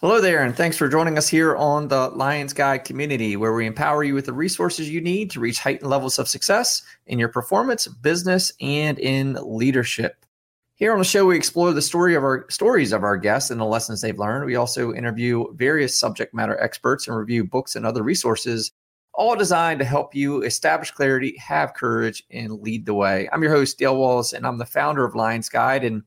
Hello there, and thanks for joining us here on the Lions Guide community, where we empower you with the resources you need to reach heightened levels of success in your performance, business, and in leadership. Here on the show, we explore the story of our stories of our guests and the lessons they've learned. We also interview various subject matter experts and review books and other resources, all designed to help you establish clarity, have courage, and lead the way. I'm your host, Dale Walls, and I'm the founder of Lions Guide. And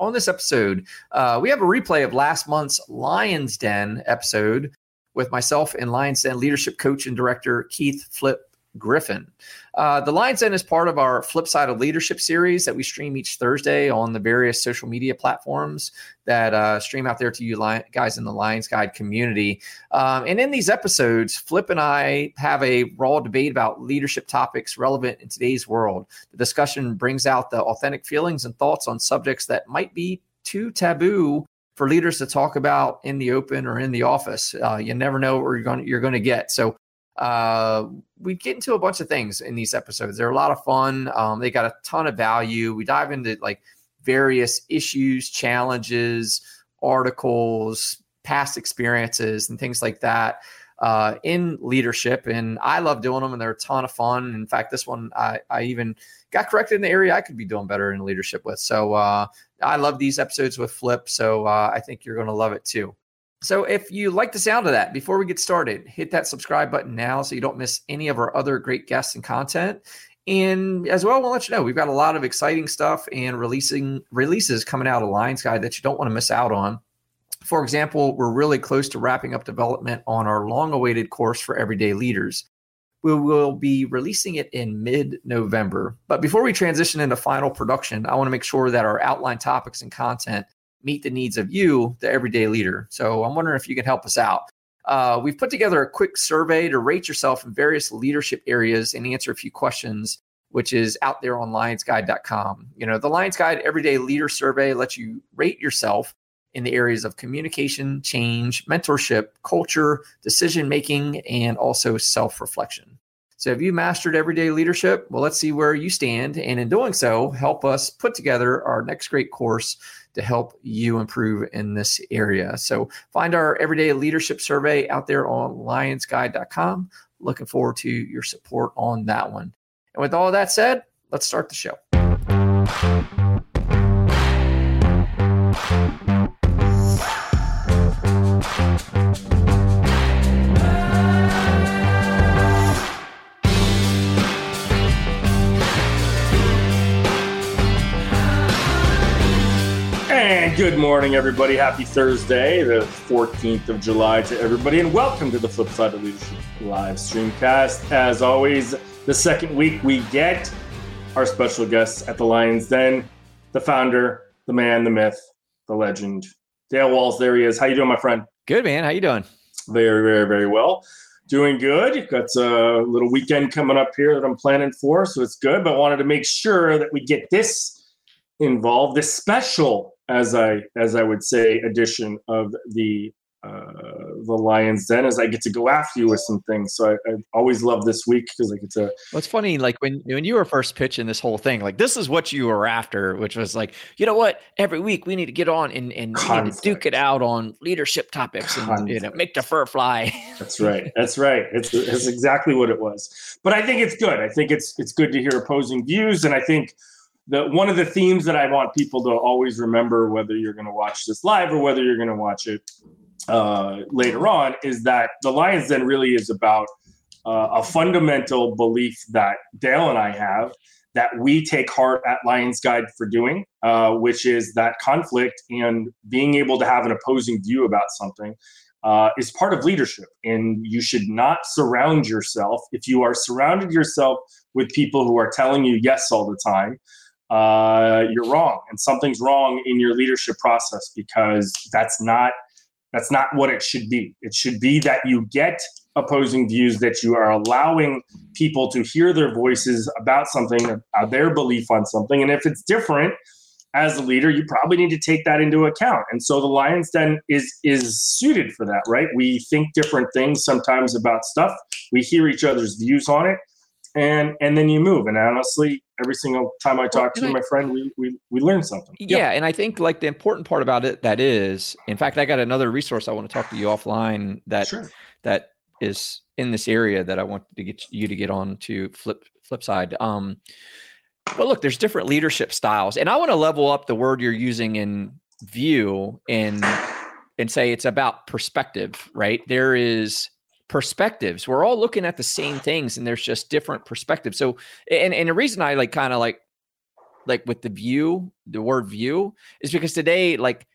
on this episode, uh, we have a replay of last month's Lions Den episode with myself and Lions Den leadership coach and director Keith Flip Griffin. Uh, the Lions Den is part of our Flip Side of Leadership series that we stream each Thursday on the various social media platforms that uh, stream out there to you guys in the Lions Guide community. Um, and in these episodes, Flip and I have a raw debate about leadership topics relevant in today's world. The discussion brings out the authentic feelings and thoughts on subjects that might be too taboo for leaders to talk about in the open or in the office. Uh, you never know what you're going you're going to get. So uh, we get into a bunch of things in these episodes. They're a lot of fun. Um, they got a ton of value. We dive into like various issues, challenges, articles, past experiences, and things like that uh, in leadership. And I love doing them, and they're a ton of fun. In fact, this one I, I even got corrected in the area I could be doing better in leadership with. So uh, I love these episodes with Flip. So uh, I think you're going to love it too. So if you like the sound of that, before we get started, hit that subscribe button now so you don't miss any of our other great guests and content. And as well, we'll let you know we've got a lot of exciting stuff and releasing releases coming out of Lions Guide that you don't want to miss out on. For example, we're really close to wrapping up development on our long-awaited course for everyday leaders. We will be releasing it in mid-November. But before we transition into final production, I want to make sure that our outline topics and content meet the needs of you, the everyday leader. So I'm wondering if you can help us out. Uh, we've put together a quick survey to rate yourself in various leadership areas and answer a few questions, which is out there on lionsguide.com. You know, the Lions Guide Everyday Leader Survey lets you rate yourself in the areas of communication, change, mentorship, culture, decision making, and also self reflection. So, have you mastered everyday leadership? Well, let's see where you stand. And in doing so, help us put together our next great course to help you improve in this area. So, find our everyday leadership survey out there on lionsguide.com. Looking forward to your support on that one. And with all that said, let's start the show. Good morning, everybody. Happy Thursday, the 14th of July to everybody, and welcome to the Flip Side of Leadership live streamcast. As always, the second week we get our special guests at the Lions Den, the founder, the man, the myth, the legend, Dale Walls. There he is. How you doing, my friend? Good, man. How you doing? Very, very, very well. Doing good. Got a little weekend coming up here that I'm planning for, so it's good. But I wanted to make sure that we get this involved, this special as I as I would say edition of the uh, the Lions Den as I get to go after you with some things. So I, I always love this week because I get to. Well, it's funny, like when when you were first pitching this whole thing, like this is what you were after, which was like, you know what, every week we need to get on and and duke it out on leadership topics Conflict. and you know make the fur fly. That's right. That's right. It's it's exactly what it was. But I think it's good. I think it's it's good to hear opposing views, and I think the one of the themes that I want people to always remember, whether you're going to watch this live or whether you're going to watch it uh, later on, is that the Lions Den really is about uh, a fundamental belief that Dale and I have that we take heart at Lions Guide for doing, uh, which is that conflict and being able to have an opposing view about something. Uh, is part of leadership, and you should not surround yourself. If you are surrounded yourself with people who are telling you yes all the time, uh, you're wrong and something's wrong in your leadership process because that's not that's not what it should be. It should be that you get opposing views that you are allowing people to hear their voices about something their belief on something. And if it's different as a leader you probably need to take that into account. And so the lions den is is suited for that right? We think different things sometimes about stuff. We hear each other's views on it. And and then you move. And honestly every single time I talk to you, my friend, we, we we learn something. Yeah, yeah, and I think like the important part about it that is, in fact, I got another resource I want to talk to you offline that sure. that is in this area that I want to get you to get on to flip flip side. Um, but look, there's different leadership styles, and I want to level up the word you're using in view and and say it's about perspective, right? There is perspectives. We're all looking at the same things, and there's just different perspectives. So, and and the reason I like kind of like like with the view, the word view, is because today, like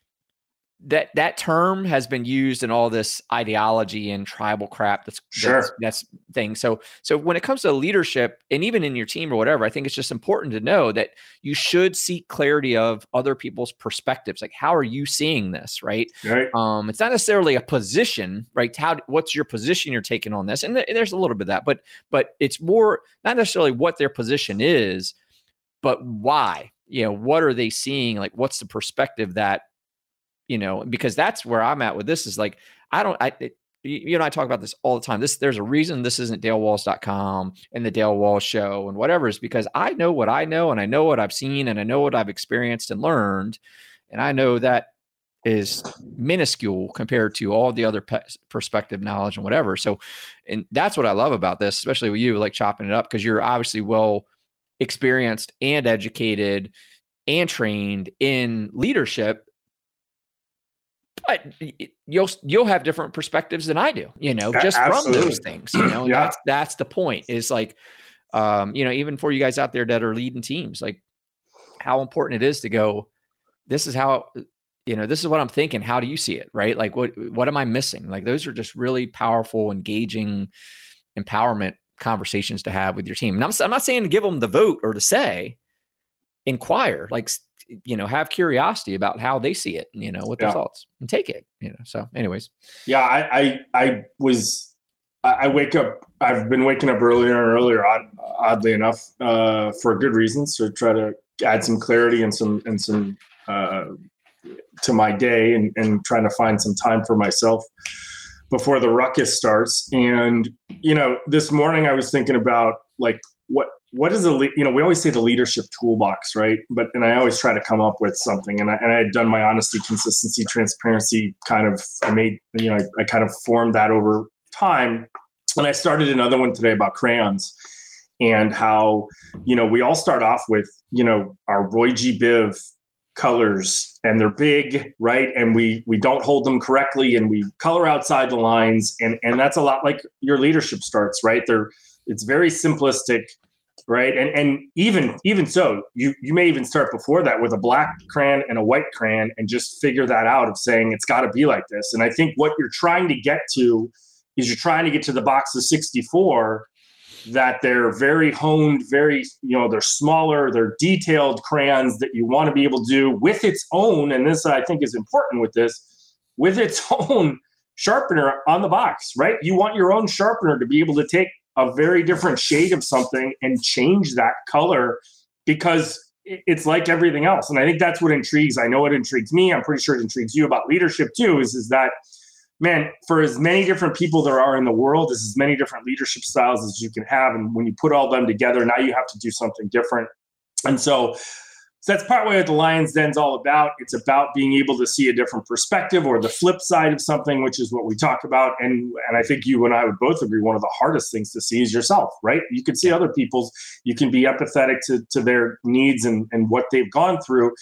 that that term has been used in all this ideology and tribal crap that's sure. that's, that's thing. So so when it comes to leadership and even in your team or whatever i think it's just important to know that you should seek clarity of other people's perspectives. Like how are you seeing this right, right. um it's not necessarily a position right? How what's your position you're taking on this? And th- there's a little bit of that but but it's more not necessarily what their position is but why? You know what are they seeing? Like what's the perspective that you know, because that's where I'm at with this is like, I don't, I, it, you and I talk about this all the time. This, there's a reason this isn't dalewalls.com and the Dale Walls show and whatever is because I know what I know and I know what I've seen and I know what I've experienced and learned. And I know that is minuscule compared to all the other pe- perspective knowledge and whatever. So, and that's what I love about this, especially with you, like chopping it up because you're obviously well experienced and educated and trained in leadership but you'll you'll have different perspectives than I do, you know, just Absolutely. from those things. You know, yeah. that's that's the point. Is like, um, you know, even for you guys out there that are leading teams, like how important it is to go. This is how you know this is what i'm thinking how do you see it right like what what am i missing like those are just really powerful engaging empowerment conversations to have with your team and i'm, I'm not saying to give them the vote or to say inquire like you know have curiosity about how they see it you know with yeah. thoughts and take it you know so anyways yeah i i, I was I wake up. I've been waking up earlier and earlier, odd, oddly enough, uh, for good reasons to try to add some clarity and some and some uh, to my day, and, and trying to find some time for myself before the ruckus starts. And you know, this morning I was thinking about like what is the you know we always say the leadership toolbox right? But and i always try to come up with something. And i, and I had done my honesty consistency transparency kind of i made you know I, I kind of formed that over time. And i started another one today about crayons and how you know we all start off with you know our roy g. Biv colors and they're big right? And we we don't hold them correctly and we color outside the lines. And and that's a lot like your leadership starts right? They're it's very simplistic right? And and even even so, you you may even start before that with a black crayon and a white crayon and just figure that out of saying it's got to be like this. And I think what you're trying to get to is you're trying to get to the box of 64 that they're very honed, very, you know, they're smaller, they're detailed crayons that you want to be able to do with its own, and this I think is important with this, with its own sharpener on the box, right? You want your own sharpener to be able to take a very different shade of something and change that color because it's like everything else. And I think that's what intrigues. I know it intrigues me. I'm pretty sure it intrigues you about leadership too. Is is that man for as many different people there are in the world, there's as many different leadership styles as you can have, and when you put all them together, now you have to do something different. And so so that's partly what the Lions Den's all about. It's about being able to see a different perspective or the flip side of something, which is what we talk about. And and I think you and I would both agree one of the hardest things to see is yourself, right? You can see other people's, you can be empathetic to, to their needs and, and what they've gone through.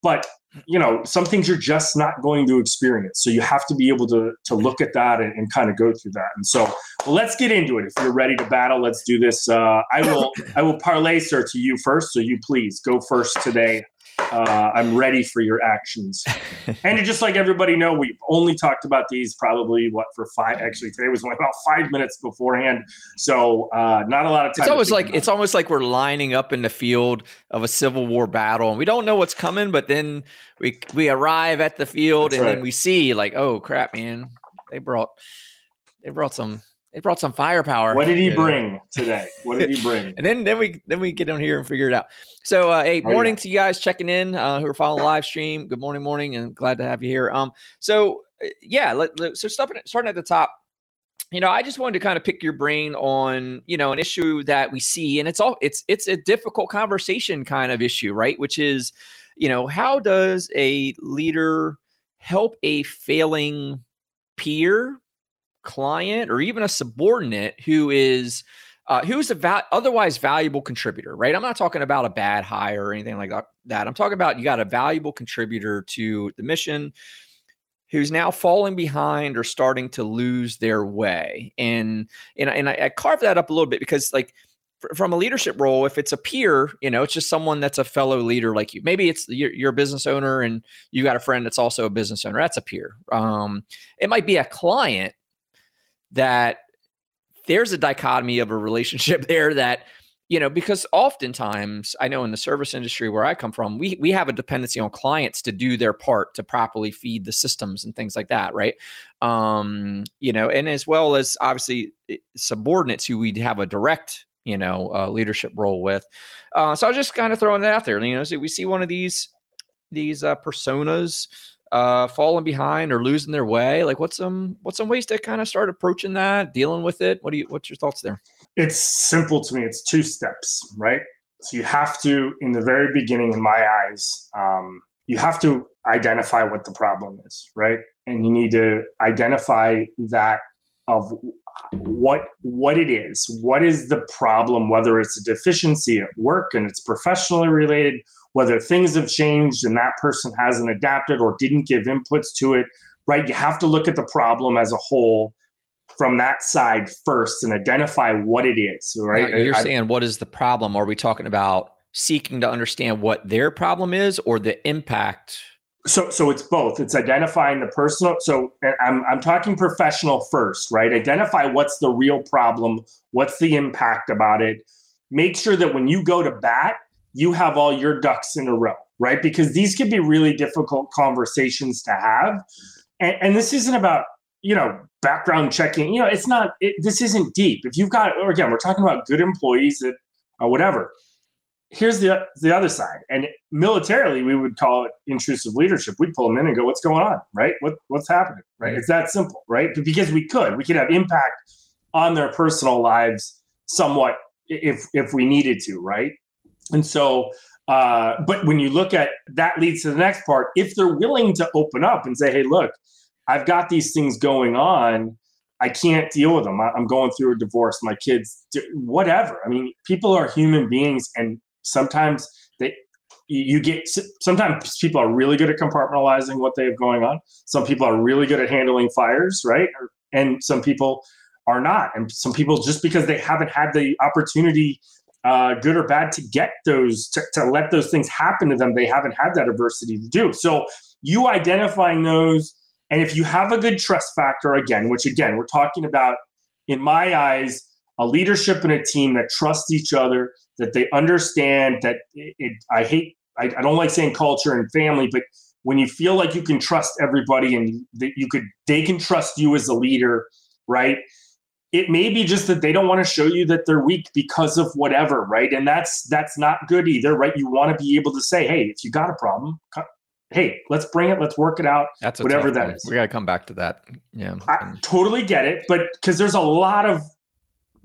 But you know some things you're just not going to experience. So you have to be able to to look at that and, and kind of go through that. And so well, let's get into it. If you're ready to battle let's do this. Uh, i will i will parlay sir to you first. So you please go first today uh, I'm ready for your actions. and just like everybody know, we've only talked about these probably what for five. Actually, today was only about five minutes beforehand, so uh, not a lot of time. It's almost like it's almost like we're lining up in the field of a Civil War battle, and we don't know what's coming, but then we we arrive at the field, That's and right. then we see like, oh crap, man, they brought they brought some they brought some firepower. What did he bring today? What did he bring? and then then we then we get on here and figure it out. So uh, hey, morning yeah. to you guys checking in uh, who are following the live stream. Good morning, morning, and glad to have you here. Um, so uh, yeah, let, let, so starting starting at the top. you know, I just wanted to kind of pick your brain on, you know, an issue that we see, and it's all it's it's a difficult conversation kind of issue, right? Which is, you know, how does a leader help a failing peer, client, or even a subordinate who is uh, who's a va- otherwise valuable contributor, right? I'm not talking about a bad hire or anything like that. I'm talking about you got a valuable contributor to the mission who's now falling behind or starting to lose their way. And and and I, I carve that up a little bit because like from a leadership role, if it's a peer, you know, it's just someone that's a fellow leader like you. Maybe it's you're, you're, a business owner and you got a friend that's also a business owner. That's a peer. Um, it might be a client that there's a dichotomy of a relationship there that you know because oftentimes i know in the service industry where i come from we we have a dependency on clients to do their part to properly feed the systems and things like that right? Um you know and as well as obviously eh, subordinates who we have a direct you know uh, leadership role with. Uh, so i was just kind of throwing that out there you know so we see one of these these uh, personas uh, falling behind or losing their way like what's some what's some ways to kind of start approaching that dealing with it what do you what's your thoughts there it's simple to me. It's two steps, right? So you have to, in the very beginning, in my eyes, um, you have to identify what the problem is, right? And you need to identify that of what what it is. What is the problem? Whether it's a deficiency at work and it's professionally related, whether things have changed and that person hasn't adapted or didn't give inputs to it, right? You have to look at the problem as a whole from that side first and identify what it is. Right? Now you're I, saying what is the problem? Are we talking about seeking to understand what their problem is or the impact? So, so it's both. It's identifying the personal. So, I'm I'm talking professional first, right? Identify what's the real problem, what's the impact about it. Make sure that when you go to bat, you have all your ducks in a row, right? Because these can be really difficult conversations to have. And, and this isn't about you know background checking. You know, it's not. It, this isn't deep. If you've got, or again, we're talking about good employees that, or whatever. Here's the the other side, and militarily we would call it intrusive leadership. We'd pull them in and go, "What's going on? Right? What what's happening? Right? It's that simple, right? Because we could, we could have impact on their personal lives somewhat if if we needed to, right? And so uh, but when you look at that leads to the next part if they're willing to open up and say hey look I've got these things going on. I can't deal with them. I'm going through a divorce. My kids, whatever. I mean, people are human beings, and sometimes they, you get. Sometimes people are really good at compartmentalizing what they have going on. Some people are really good at handling fires, right? And some people are not. And some people, just because they haven't had the opportunity, uh, good or bad, to get those, to, to let those things happen to them, they haven't had that adversity to do. So you identifying those and if you have a good trust factor, again, which again, we're talking about, in my eyes, a leadership and a team that trust each other, that they understand that it, it I hate, I, I, don't like saying culture and family, but when you feel like you can trust everybody and that you could, they can trust you as a leader, right? It may be just that they don't want to show you that they're weak because of whatever, right? And that's that's not good either, right? You want to be able to say, "Hey, if you got a problem, hey, let's bring it, let's work it out. That's whatever that is. We got to come back to that. Yeah, I totally get it, but because there's a lot of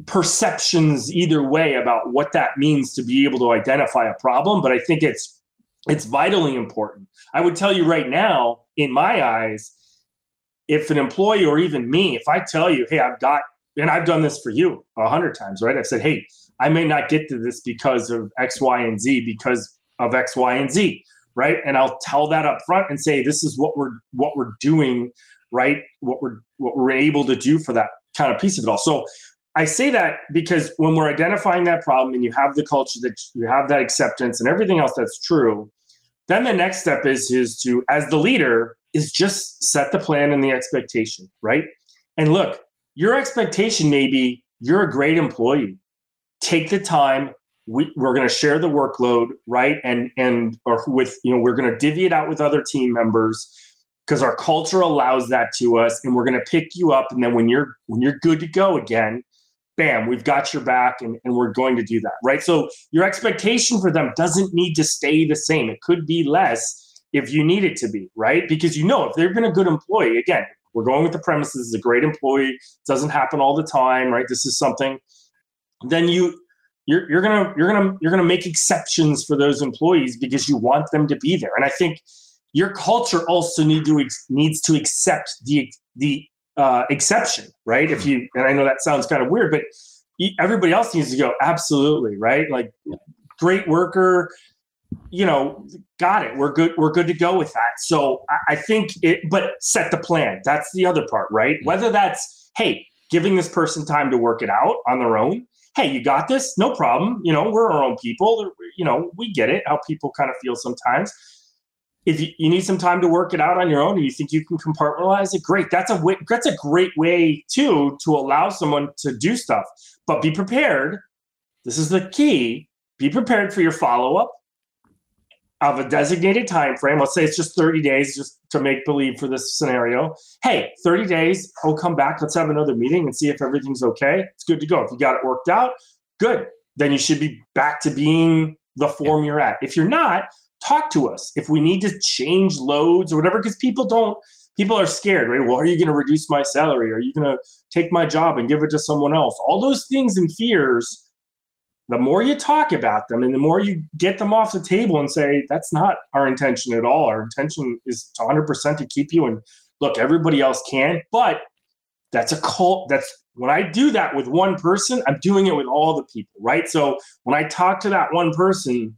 perceptions either way about what that means to be able to identify a problem. But I think it's it's vitally important. I would tell you right now, in my eyes, if an employee or even me, if I tell you, hey, I've got, and I've done this for you a hundred times, right? I've said, hey, I may not get to this because of X, Y, and Z because of X, Y, and Z right? And I'll tell that up front and say this is what we're what we're doing, right? What we're what we're able to do for that kind of piece of it all. So I say that because when we're identifying that problem and you have the culture that you have that acceptance and everything else that's true, then the next step is is to as the leader is just set the plan and the expectation, right? And look, your expectation may be you're a great employee. Take the time, we, we're going to share the workload right? And and or with you know we're going to divvy it out with other team members because our culture allows that to us and we're going to pick you up and then when you're when you're good to go again bam we've got your back and, and we're going to do that right? So your expectation for them doesn't need to stay the same. It could be less if you need it to be right? Because you know if they've been a good employee again we're going with the premise this is a great employee. It doesn't happen all the time right? This is something. Then you you're, you're gonna you're gonna you're gonna make exceptions for those employees because you want them to be there. And i think your culture also need to needs to accept the the uh, exception right? If you and i know that sounds kind of weird but everybody else needs to go absolutely right? Like great worker you know got it we're good we're good to go with that so I, I think it but set the plan that's the other part right mm-hmm. whether that's hey giving this person time to work it out on their own hey, you got this, no problem. You know, we're our own people. You know, we get it how people kind of feel sometimes. If you, you need some time to work it out on your own and you think you can compartmentalize it, great. That's a way, that's a great way too to allow someone to do stuff. But be prepared. This is the key. Be prepared for your follow up of a designated time frame. Let's say it's just 30 days, just to make believe for this scenario. Hey, 30 days, I'll come back. Let's have another meeting and see if everything's okay. It's good to go. If you got it worked out, good. Then you should be back to being the form you're at. If you're not, talk to us. If we need to change loads or whatever, because people don't, people are scared, right? Well, are you going to reduce my salary? Are you going to take my job and give it to someone else? All those things and fears the more you talk about them and the more you get them off the table and say that's not our intention at all. Our intention is to 100% to keep you. And look everybody else can but that's a cult that's when i do that with one person i'm doing it with all the people right? So when i talk to that one person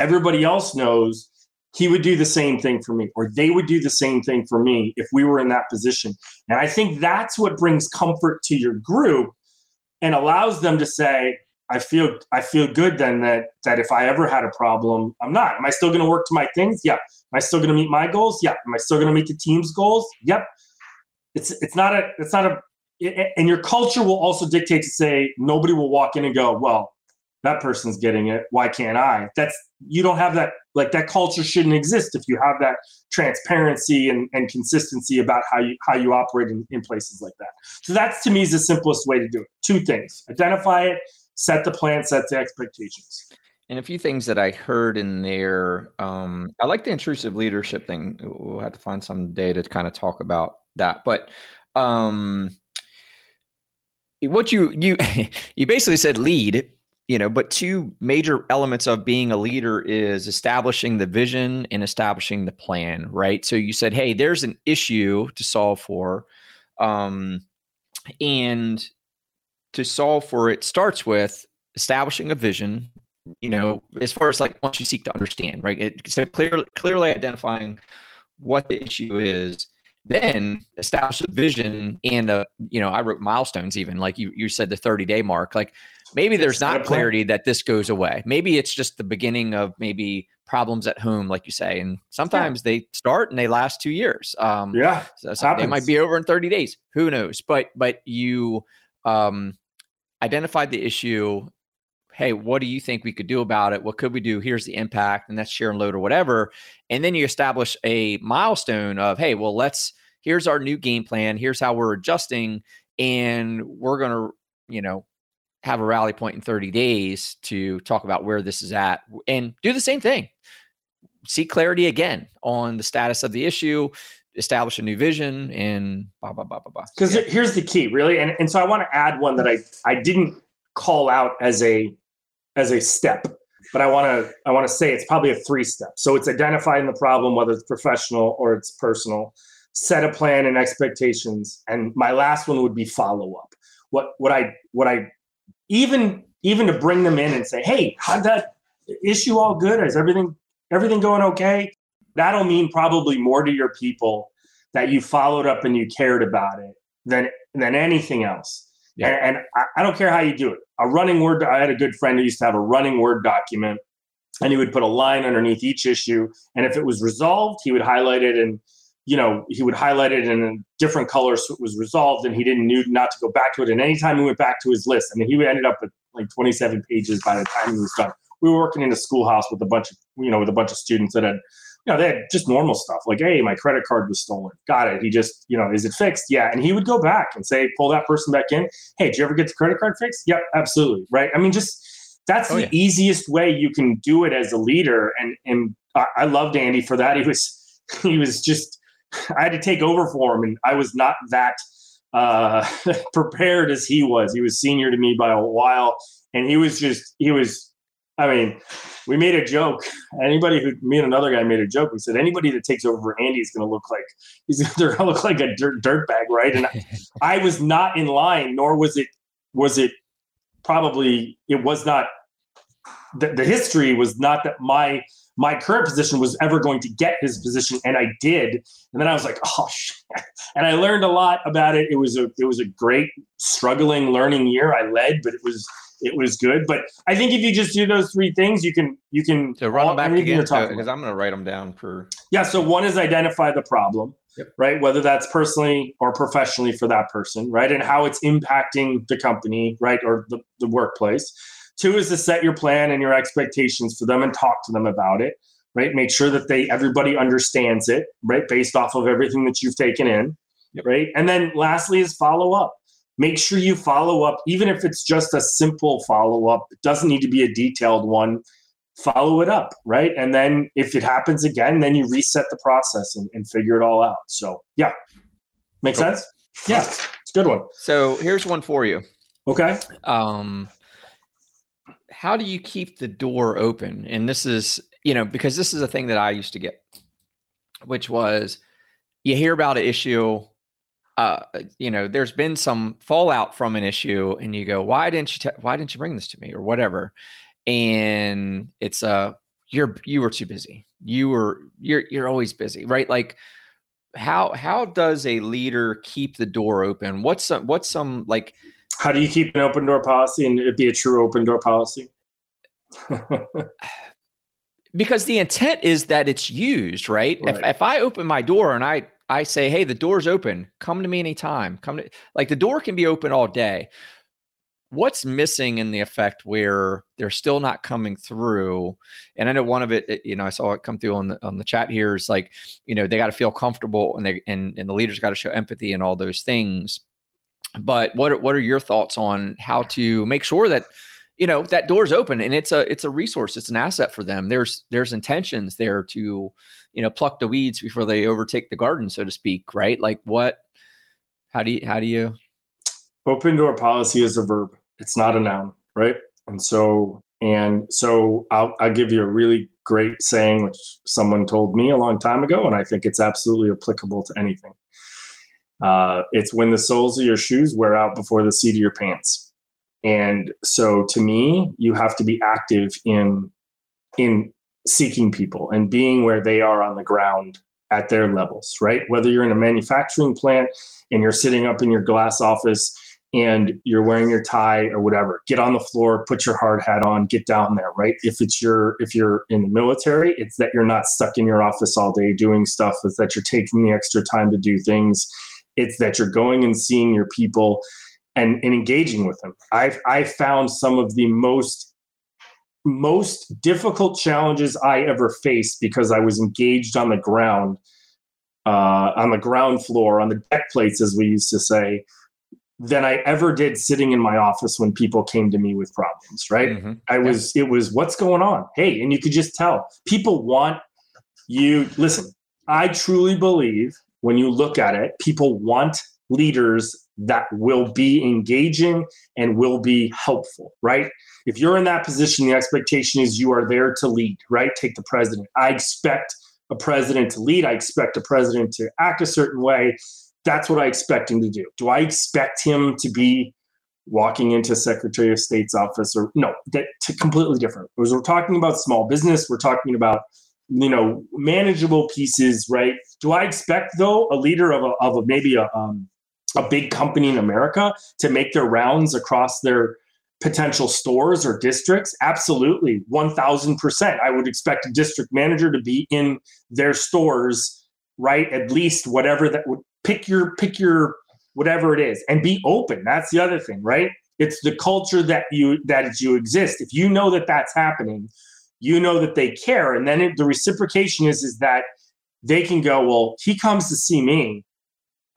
everybody else knows he would do the same thing for me or they would do the same thing for me if we were in that position. And i think that's what brings comfort to your group and allows them to say I feel I feel good then that that if I ever had a problem, I'm not. Am I still going to work to my things? Yeah. Am I still going to meet my goals? Yeah. Am I still going to meet the team's goals? Yep. It's it's not a it's not a and your culture will also dictate to say nobody will walk in and go, well, that person's getting it. Why can't I? That's you don't have that like that culture shouldn't exist if you have that transparency and, and consistency about how you how you operate in, in places like that. So that's to me is the simplest way to do it. Two things: identify it set the plan, set the expectations. And a few things that I heard in there. Um, I like the intrusive leadership thing. We'll have to find some data to kind of talk about that. But um, what you you you basically said lead, you know. But two major elements of being a leader is establishing the vision and establishing the plan, right? So you said, hey, there's an issue to solve for, um, and to solve for it starts with establishing a vision you know as far as like once you seek to understand right? It, so clearly clearly identifying what the issue is then establish a vision and a you know i wrote milestones even like you you said the 30 day mark like maybe there's not clarity that this goes away. Maybe it's just the beginning of maybe problems at home like you say and sometimes yeah. they start and they last two years um yeah so, so they might be over in 30 days who knows? But but you um, identified the issue. Hey, what do you think we could do about it? What could we do? Here's the impact, and that's share and load or whatever. And then you establish a milestone of, hey, well, let's here's our new game plan. Here's how we're adjusting, and we're gonna, you know, have a rally point in 30 days to talk about where this is at and do the same thing. See clarity again on the status of the issue, establish a new vision and blah blah blah blah blah. Because yeah. here's the key, really, and and so I want to add one that I I didn't call out as a as a step, but I want to I want to say it's probably a three step. So it's identifying the problem, whether it's professional or it's personal. Set a plan and expectations, and my last one would be follow up. What what I what I even even to bring them in and say, hey, how'd that issue all good? Is everything everything going okay? That'll mean probably more to your people that you followed up and you cared about it than than anything else. Yeah. And, and I, I, don't care how you do it. A running word. I had a good friend who used to have a running word document, and he would put a line underneath each issue, and if it was resolved, he would highlight it and you know he would highlight it in a different color so it was resolved and he didn't knew not to go back to it and anytime he went back to his list I mean he ended up with like 27 pages by the time he was done we were working in a schoolhouse with a bunch of you know with a bunch of students that had you know, they had just normal stuff like, hey, my credit card was stolen. Got it. He just, you know, is it fixed? Yeah. And he would go back and say, pull that person back in. Hey, did you ever get the credit card fixed? Yep, absolutely. Right. I mean, just that's oh, the yeah. easiest way you can do it as a leader. And and I, I loved Andy for that. He was he was just I had to take over for him, and I was not that uh, prepared as he was. He was senior to me by a while, and he was just he was. I mean, we made a joke. Anybody who me and another guy made a joke. We said anybody that takes over for Andy is going to look like he's they're going to look like a dirt dirt bag, right? And I, I was not in line, nor was it was it probably it was not the, the history was not that my my current position was ever going to get his position, and I did. And then I was like, oh shit. And I learned a lot about it. It was a it was a great struggling learning year. I led, but it was it was good. But I think if you just do those three things, you can you can so run them back again because I'm going to write them down for. Yeah. So one is identify the problem, yep. right? Whether that's personally or professionally for that person, right, and how it's impacting the company, right, or the, the workplace. Two is to set your plan and your expectations for them and talk to them about it, right? Make sure that they everybody understands it, right, based off of everything that you've taken in, yep. right? And then lastly is follow up. Make sure you follow up, even if it's just a simple follow up. It doesn't need to be a detailed one. Follow it up, right? And then if it happens again, then you reset the process and, and figure it all out. So yeah, make sense? Yeah, it's a good one. So here's one for you. Okay. Um, how do you keep the door open? And this is, you know, because this is a thing that I used to get, which was you hear about an issue, uh, you know, there's been some fallout from an issue, and you go, why didn't you, te- why didn't you bring this to me or whatever? And it's a, uh, you're, you were too busy. You were, you're, you're always busy, right? Like, how how does a leader keep the door open? What's some what's some like how do you keep an open door policy and it be a true open door policy? because the intent is that it's used, right? right? If, if I open my door and I I say, "Hey, the door's open. Come to me anytime." Come to like the door can be open all day. What's missing in the effect where they're still not coming through? And I know one of it, you know, I saw it come through on the on the chat here is like, you know, they got to feel comfortable and they and and the leaders got to show empathy and all those things but what what are your thoughts on how to make sure that you know that door's open and it's a it's a resource it's an asset for them. There's there's intentions there to you know pluck the weeds before they overtake the garden so to speak right? Like what how do you how do you open door policy is a verb. It's not a noun right? And so and so I'll, I'll give you a really great saying which someone told me a long time ago and i think it's absolutely applicable to anything. Uh, it's when the soles of your shoes wear out before the seat of your pants. And so to me, you have to be active in in seeking people and being where they are on the ground at their levels, right? Whether you're in a manufacturing plant and you're sitting up in your glass office and you're wearing your tie or whatever, get on the floor, put your hard hat on, get down there, right? If it's your if you're in the military, it's that you're not stuck in your office all day doing stuff, it's that you're taking the extra time to do things it's that you're going and seeing your people and, and engaging with them. I've I found some of the most most difficult challenges I ever faced because I was engaged on the ground, uh, on the ground floor, on the deck plates, as we used to say, than I ever did sitting in my office when people came to me with problems. Right? Mm-hmm. I was. It was what's going on. Hey, and you could just tell people want you. Listen, I truly believe when you look at it, people want leaders that will be engaging and will be helpful, right? If you're in that position, the expectation is you are there to lead, right? Take the president. I expect a president to lead. I expect a president to act a certain way. That's what I expect him to do. Do I expect him to be walking into Secretary of State's office or no? That completely different. Because we're talking about small business, we're talking about you know manageable pieces right do i expect though a leader of a, of a maybe a, um, a big company in america to make their rounds across their potential stores or districts? Absolutely 1000% i would expect a district manager to be in their stores right at least whatever that would pick your pick your whatever it is and be open. That's the other thing right? It's the culture that you that you exist. If you know that that's happening you know that they care and then it, the reciprocation is is that they can go well he comes to see me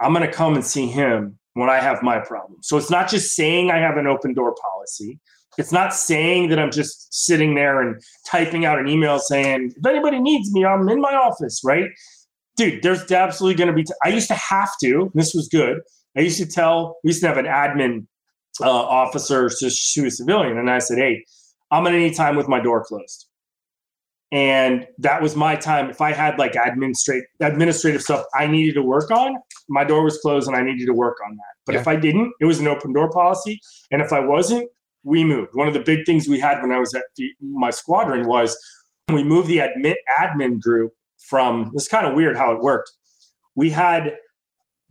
i'm going to come and see him when i have my problem so it's not just saying i have an open door policy it's not saying that i'm just sitting there and typing out an email saying if anybody needs me i'm in my office right dude, there's absolutely going to be. T- I used to have to. This was good. I used to tell. We used to have an admin uh, officer to shoot a civilian, and I said, "Hey, I'm going to need time with my door closed." And that was my time. If I had like administrative administrative stuff I needed to work on, my door was closed, and I needed to work on that. But yeah. if I didn't, it was an open door policy. And if I wasn't, we moved. One of the big things we had when I was at the, my squadron was we moved the admin admin group from. It's kind of weird how it worked. We had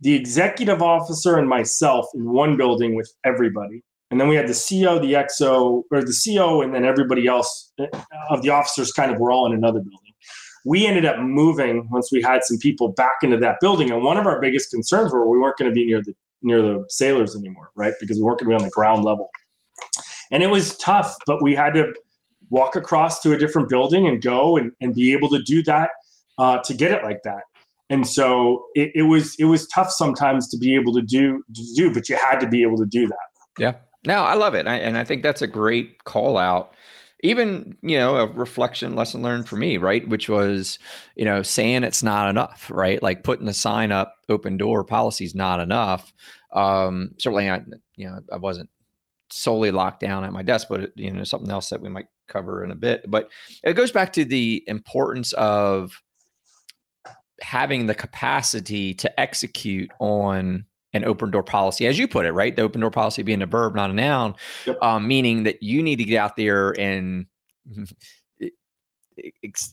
the executive officer and myself in one building with everybody. And then we had the CO, the XO, or the CO, and then everybody else uh, of the officers kind of were all in another building. We ended up moving once we had some people back into that building. And one of our biggest concerns were we weren't going to be near the near the sailors anymore, right? Because we weren't going to be on the ground level. And it was tough, but we had to walk across to a different building and go and, and be able to do that uh, to get it like that and so it, it, was it was tough sometimes to be able to do to do but you had to be able to do that yeah no i love it I, and i think that's a great call out. Even you know a reflection lesson learned for me right which was you know saying it's not enough right? Like putting the sign up open door policy is not enough. Um certainly i you know i wasn't solely locked down at my desk but you know something else that we might cover in a bit. But it goes back to the importance of having the capacity to execute on an open door policy, as you put it, right? The open door policy being a verb, not a noun, yep. um, meaning that you need to get out there and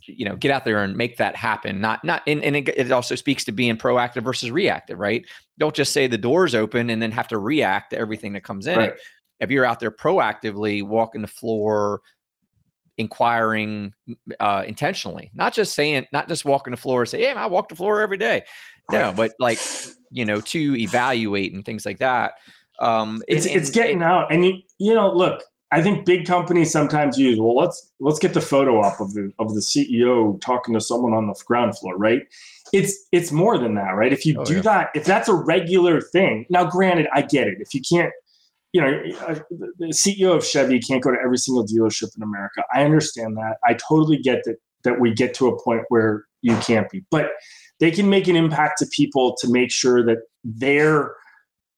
you know get out there and make that happen not not and, and it, it, also speaks to being proactive versus reactive right don't just say the door's open and then have to react to everything that comes in right. if you're out there proactively walking the floor inquiring uh, intentionally, not just saying, not just walking the floor and say, "Hey, I walk the floor every day." No, but like you know, to evaluate and things like that. Um, it's and, it's getting out, and you you know, look, I think big companies sometimes use well, let's let's get the photo up of the of the CEO talking to someone on the ground floor, right? It's it's more than that, right? If you oh, do yeah. that, if that's a regular thing. Now, granted, I get it. If you can't you know, the CEO of Chevy can't go to every single dealership in America. I understand that. I totally get that that we get to a point where you can't be, but they can make an impact to people to make sure that their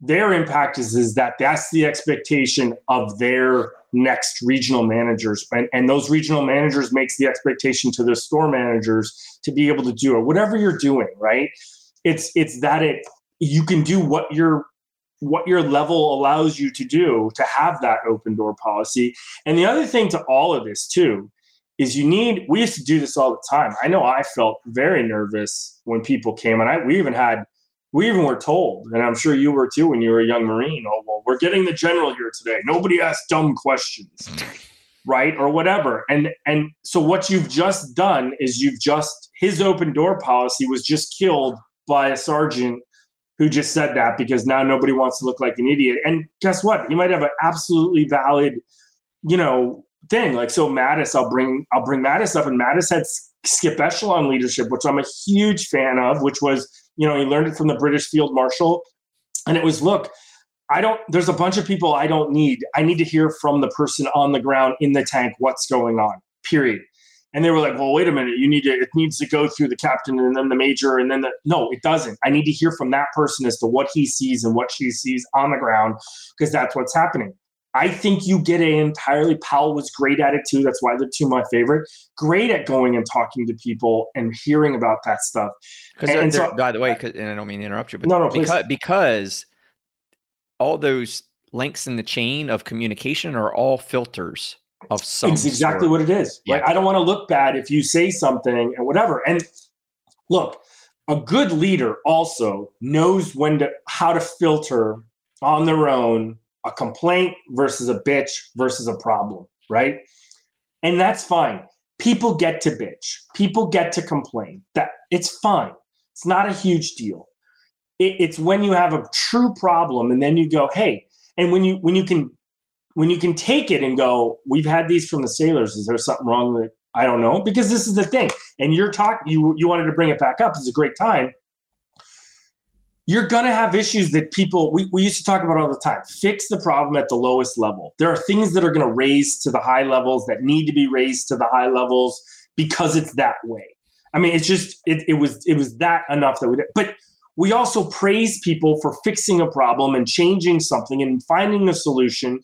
their impact is is that that's the expectation of their next regional managers. And, and those regional managers makes the expectation to the store managers to be able to do it. Whatever you're doing right? It's it's that it you can do what you're what your level allows you to do to have that open door policy. And the other thing to all of this, too, is you need, we used to do this all the time. I know I felt very nervous when people came, and I, we even had, we even were told, and I'm sure you were too when you were a young Marine, oh, well, we're getting the general here today. Nobody asks dumb questions. right or whatever and and so what you've just done is you've just his open door policy was just killed by a sergeant who just said that because now nobody wants to look like an idiot. And guess what? He might have an absolutely valid, you know, thing. Like so, Mattis, I'll bring I'll bring Mattis up, and Mattis had skip echelon leadership, which I'm a huge fan of. Which was, you know, he learned it from the British Field Marshal, and it was look. I don't, there's a bunch of people I don't need. I need to hear from the person on the ground in the tank what's going on, period and they were like well wait a minute you need to it needs to go through the captain and then the major and then the no it doesn't i need to hear from that person as to what he sees and what she sees on the ground because that's what's happening i think you get a entirely powell was great at it too that's why they're two my favorite great at going and talking to people and hearing about that stuff because so, by the way and i don't mean to interrupt you but no, no, because, because all those links in the chain of communication are all filters of some. It's exactly sort. what it is. Yeah. Like, I don't want to look bad if you say something and whatever. And look, a good leader also knows when to how to filter on their own a complaint versus a bitch versus a problem, right? And that's fine. People get to bitch. People get to complain. That it's fine. It's not a huge deal. It, it's when you have a true problem and then you go, hey, and when you when you can when you can take it and go, we've had these from the sailors. Is there something wrong with it? I don't know. Because this is the thing. And you're talking, you, you wanted to bring it back up. It's a great time. You're going to have issues that people, we, we used to talk about all the time. Fix the problem at the lowest level. There are things that are going to raise to the high levels that need to be raised to the high levels because it's that way. I mean, it's just it, it was it was that enough that we did. But we also praise people for fixing a problem and changing something and finding a solution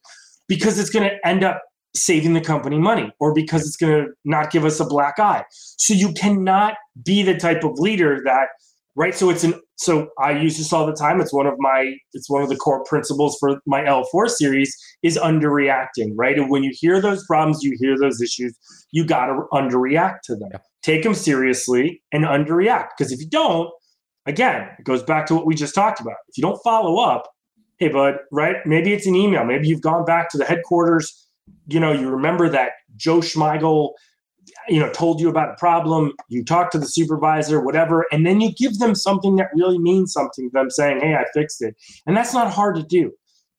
because it's going to end up saving the company money or because it's going to not give us a black eye. So you cannot be the type of leader that right so it's an so i use this all the time. It's one of my it's one of the core principles for my l4 series is underreacting right? And when you hear those problems you hear those issues you got to underreact to them. Yeah. take them seriously and underreact because if you don't again it goes back to what we just talked about. If you don't follow up hey bud right? Maybe it's an email. Maybe you've gone back to the headquarters. You know you remember that joe schmeigel you know told you about a problem you talk to the supervisor whatever and then you give them something that really means something to them saying hey i fixed it. And that's not hard to do.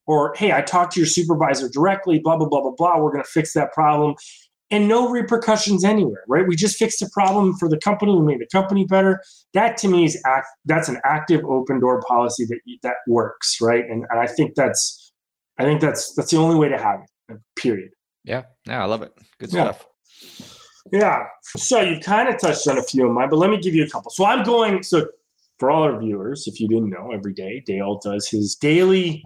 Or hey i talked to your supervisor directly blah blah blah blah blah we're going to fix that problem. And no repercussions anywhere right? We just fixed a problem for the company we made the company better. That to me is act that's an active open door policy that that works right? And, and i think that's i think that's that's the only way to have it period. Yeah. Yeah i love it. Good yeah. stuff yeah. So you've kind of touched on a few of mine, but let me give you a couple. So I'm going. So for all our viewers, if you didn't know, every day Dale does his daily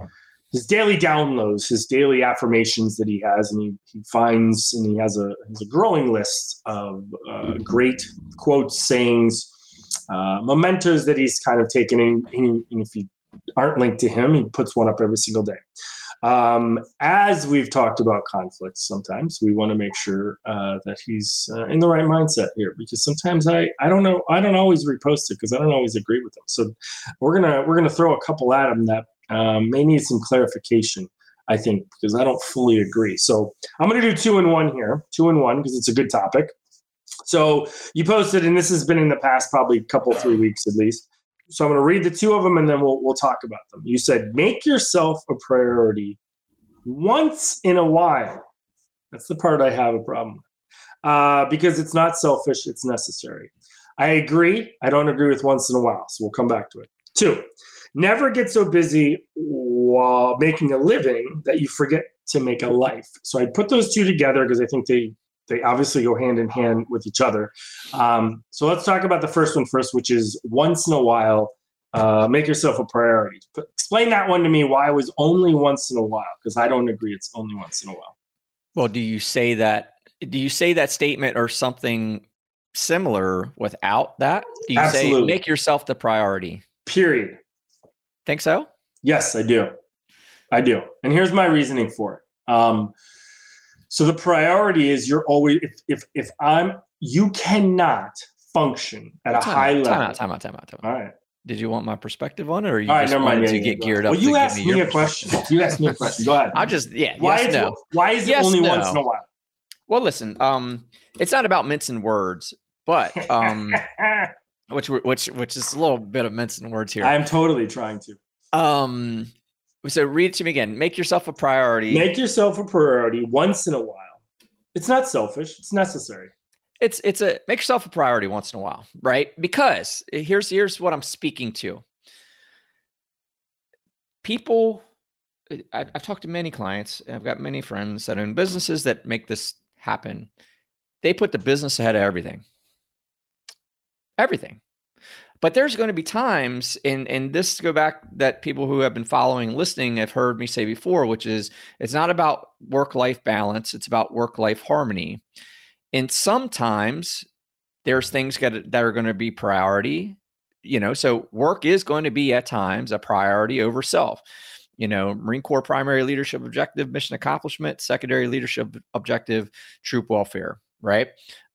his daily downloads, his daily affirmations that he has, and he, he finds and he has a has a growing list of uh, great quotes, sayings, uh, mementos that he's kind of taken. And, and if you aren't linked to him, he puts one up every single day. Um, as we've talked about conflicts, sometimes we want to make sure uh, that he's uh, in the right mindset here because sometimes I I don't know I don't always repost it because I don't always agree with them. So we're gonna we're gonna throw a couple at him that um, may need some clarification. I think because I don't fully agree. So I'm gonna do two in one here, two in one because it's a good topic. So you posted, and this has been in the past probably a couple three weeks at least. So I'm going to read the two of them and then we'll, we'll talk about them. You said, make yourself a priority once in a while. That's the part I have a problem with uh, because it's not selfish, it's necessary. I agree. I don't agree with once in a while. So we'll come back to it. Two, never get so busy while making a living that you forget to make a life. So I put those two together because I think they they obviously go hand in hand with each other. Um, so let's talk about the first one first, which is once in a while, uh, make yourself a priority. But explain that one to me. Why it was only once in a while? Because I don't agree. It's only once in a while. Well, do you say that? Do you say that statement or something similar without that? Do you Absolutely. say make yourself the priority? Period. Think so? Yes, I do. I do. And here's my reasoning for it. Um, so the priority is you're always if if if I'm you cannot function at a high level. Time out, time out, time out, time out. All right. Did you want my perspective on it, or you right, just wanted to get geared up? Well, you asked me, a question. You asked me a question. Go ahead. I just yeah. Why yes, is no. why is it yes, only no. once in a while? Well, listen. Um, it's not about mincing words, but um, which which which is a little bit of mincing words here. I'm totally trying to. Um, so read it to me again. Make yourself a priority. Make yourself a priority once in a while. It's not selfish. It's necessary. It's it's a make yourself a priority once in a while, right? Because here's here's what I'm speaking to. People, eh, I've talked to many clients. I've got many friends that own businesses that make this happen. They put the business ahead of everything. Everything. But there's going to be times, and and this go back that people who have been following, listening, have heard me say before, which is it's not about work life balance; it's about work life harmony. And sometimes there's things that that are going to be priority, you know. So work is going to be at times a priority over self. You know, Marine Corps primary leadership objective, mission accomplishment, secondary leadership objective, troop welfare, right?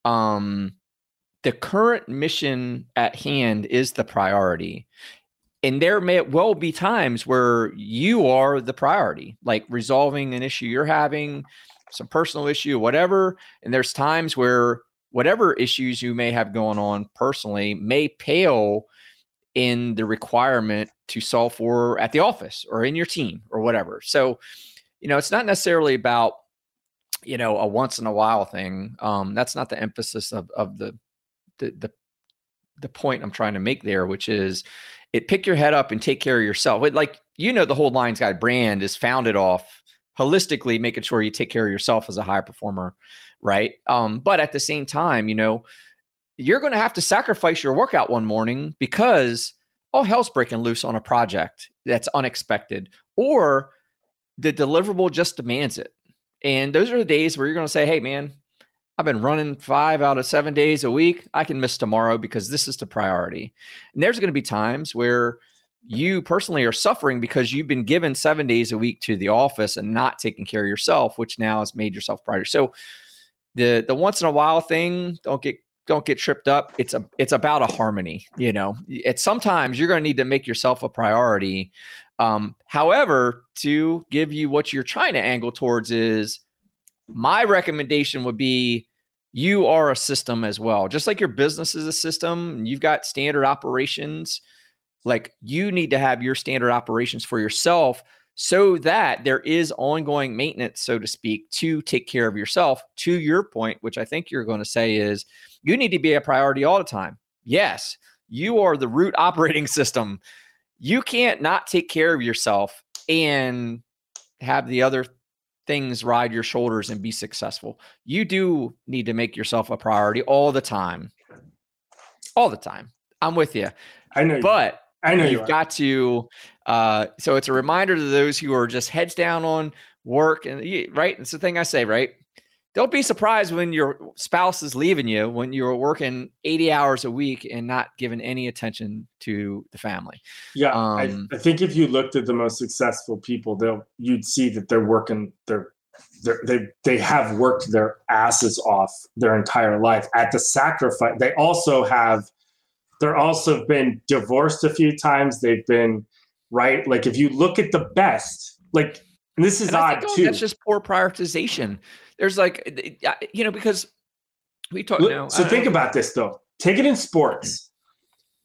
Um, the current mission at hand is the priority. And there may well be times where you are the priority, like resolving an issue you're having, some personal issue, whatever. And there's times where whatever issues you may have going on personally may pale in the requirement to solve for at the office or in your team or whatever. So, you know, it's not necessarily about, you know, a once in a while thing. Um, that's not the emphasis of, of the the the the point I'm trying to make there, which is it pick your head up and take care of yourself. It, like you know, the whole Lions Guide brand is founded off holistically making sure you take care of yourself as a high performer, right? Um, but at the same time, you know, you're going to have to sacrifice your workout one morning because all hell's breaking loose on a project that's unexpected or the deliverable just demands it. And those are the days where you're going to say, hey, man, I've been running five out of seven days a week. I can miss tomorrow because this is the priority. And there's going to be times where you personally are suffering because you've been given seven days a week to the office and not taking care of yourself, which now has made yourself priority. So the the once in a while thing, don't get don't get tripped up. It's a it's about a harmony. You know, it's sometimes you're going to need to make yourself a priority. Um, however, to give you what you're trying to angle towards is my recommendation would be you are a system as well. Just like your business is a system, you've got standard operations. Like you need to have your standard operations for yourself so that there is ongoing maintenance, so to speak, to take care of yourself. To your point, which I think you're going to say is you need to be a priority all the time. Yes, you are the root operating system. You can't not take care of yourself and have the other things ride your shoulders and be successful. You do need to make yourself a priority all the time. All the time. I'm with you. I know. But I know you've you got to. Uh, so it's a reminder to those who are just heads down on work and right. It's the thing I say, right? Don't be surprised when your spouse is leaving you when you're working 80 hours a week and not giving any attention to the family. Yeah, um, I, I, think if you looked at the most successful people, they'll you'd see that they're working they're, they're they they have worked their asses off their entire life at the sacrifice. They also have they're also been divorced a few times. They've been right like if you look at the best like and this is odd too. That's just poor prioritization there's like you know because we talk Look, now. So uh, think about this though. Take it in sports.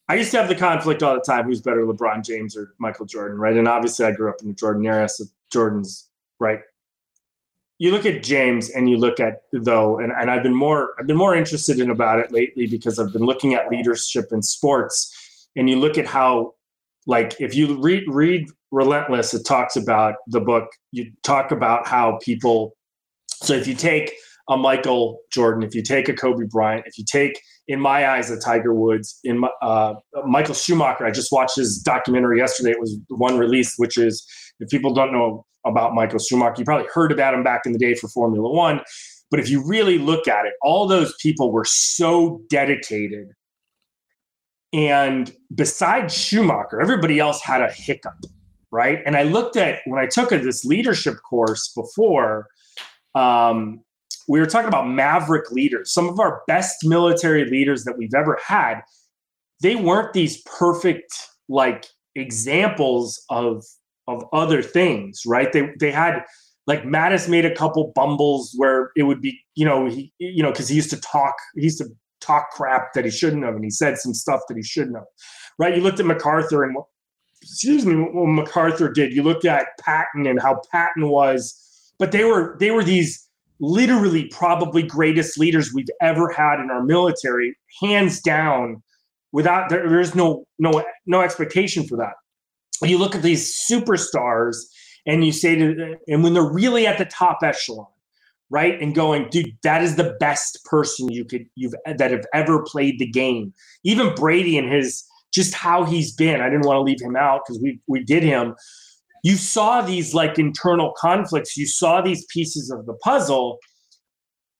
I used to have the conflict all the time: who's better, LeBron James or Michael Jordan, right? And obviously, I grew up in the Jordan era, so Jordan's right. You look at James, and you look at though, and, and I've been more I've been more interested in about it lately because I've been looking at leadership in sports, and you look at how, like, if you read read Relentless, it talks about the book. You talk about how people so if you take a Michael Jordan, if you take a Kobe Bryant, if you take, in my eyes, a Tiger Woods, in my, uh, Michael Schumacher, I just watched his documentary yesterday. It was one release, which is if people don't know about Michael Schumacher, you probably heard about him back in the day for Formula One. But if you really look at it, all those people were so dedicated. And besides Schumacher, everybody else had a hiccup, right? And I looked at when I took a, this leadership course before, um, we were talking about maverick leaders. Some of our best military leaders that we've ever had, they weren't these perfect like examples of of other things, right? They they had like Mattis made a couple bumbles where it would be, you know, he you know, because he used to talk, he used to talk crap that he shouldn't have, and he said some stuff that he shouldn't have. Right? You looked at MacArthur and excuse me, what MacArthur did. You looked at Patton and how Patton was but they were they were these literally probably greatest leaders we've ever had in our military, hands down. Without there, there's no no no expectation for that. You look at these superstars and you say to and when they're really at the top echelon, right? And going, dude, that is the best person you could you've that have ever played the game. Even Brady and his just how he's been. I didn't want to leave him out because we we did him you saw these like internal conflicts. You saw these pieces of the puzzle.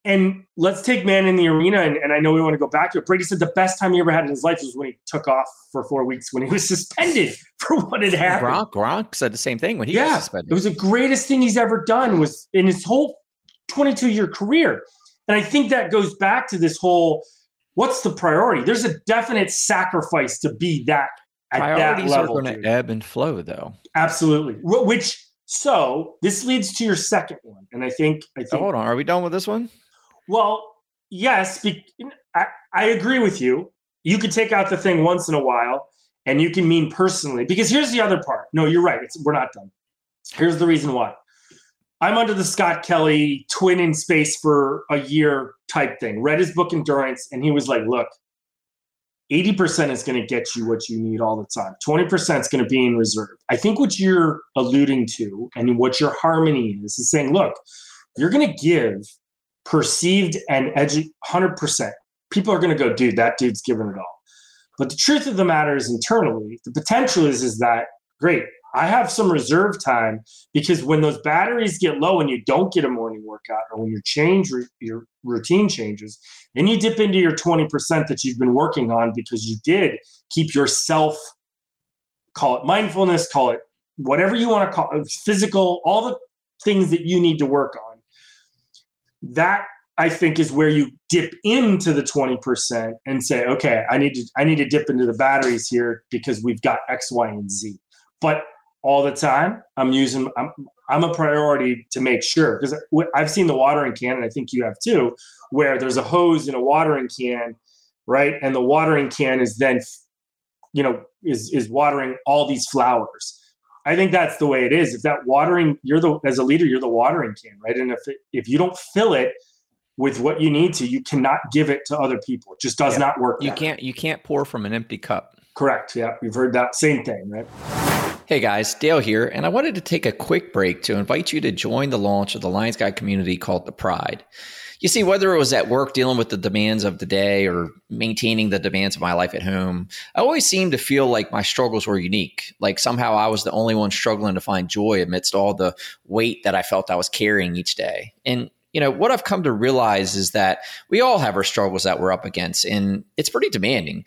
And let's take man in the arena and, and, i know we want to go back to it. Brady said the best time he ever had in his life was when he took off for four weeks when he was suspended for what had happened. Gronk, gronk said the same thing when he yeah, was suspended. It was the greatest thing he's ever done was in his whole 22 year career. And i think that goes back to this whole what's the priority? There's a definite sacrifice to be that Priorities level, are going to ebb and flow, though. Absolutely. Which so this leads to your second one, and I think I think. Oh, hold on, are we done with this one? Well, yes. Be, I, I agree with you. You could take out the thing once in a while, and you can mean personally. Because here's the other part. No, you're right. It's, we're not done. Here's the reason why. I'm under the Scott Kelly twin in space for a year type thing. Read his book Endurance, and he was like, "Look, 80% is going to get you what you need all the time. 20% is going to be in reserve. I think what you're alluding to and what your harmony is is saying, look, you're going to give perceived and edu- 100%. people are going to go, dude, that dude's giving it all. But the truth of the matter is internally, the potential is is that great. I have some reserve time because when those batteries get low and you don't get a morning workout, or when your change your routine changes, then you dip into your 20% that you've been working on because you did keep yourself, call it mindfulness, call it whatever you want to call it, physical, all the things that you need to work on. That I think is where you dip into the 20% and say, okay, I need to I need to dip into the batteries here because we've got X, Y, and Z. But all the time, I'm using I'm I'm a priority to make sure because I've seen the watering can, and I think you have too, where there's a hose in a watering can, right? And the watering can is then, you know, is is watering all these flowers. I think that's the way it is. If that watering, you're the as a leader, you're the watering can, right? And if it, if you don't fill it with what you need to, you cannot give it to other people. It just does yeah. not work. You can't you can't pour from an empty cup. Correct. Yeah, you've heard that same thing, right? Hey guys, Dale here, and I wanted to take a quick break to invite you to join the launch of the Lions Guide community called The Pride. You see, whether it was at work dealing with the demands of the day or maintaining the demands of my life at home, I always seemed to feel like my struggles were unique. Like somehow I was the only one struggling to find joy amidst all the weight that I felt I was carrying each day. And you know, what I've come to realize is that we all have our struggles that we're up against, and it's pretty demanding.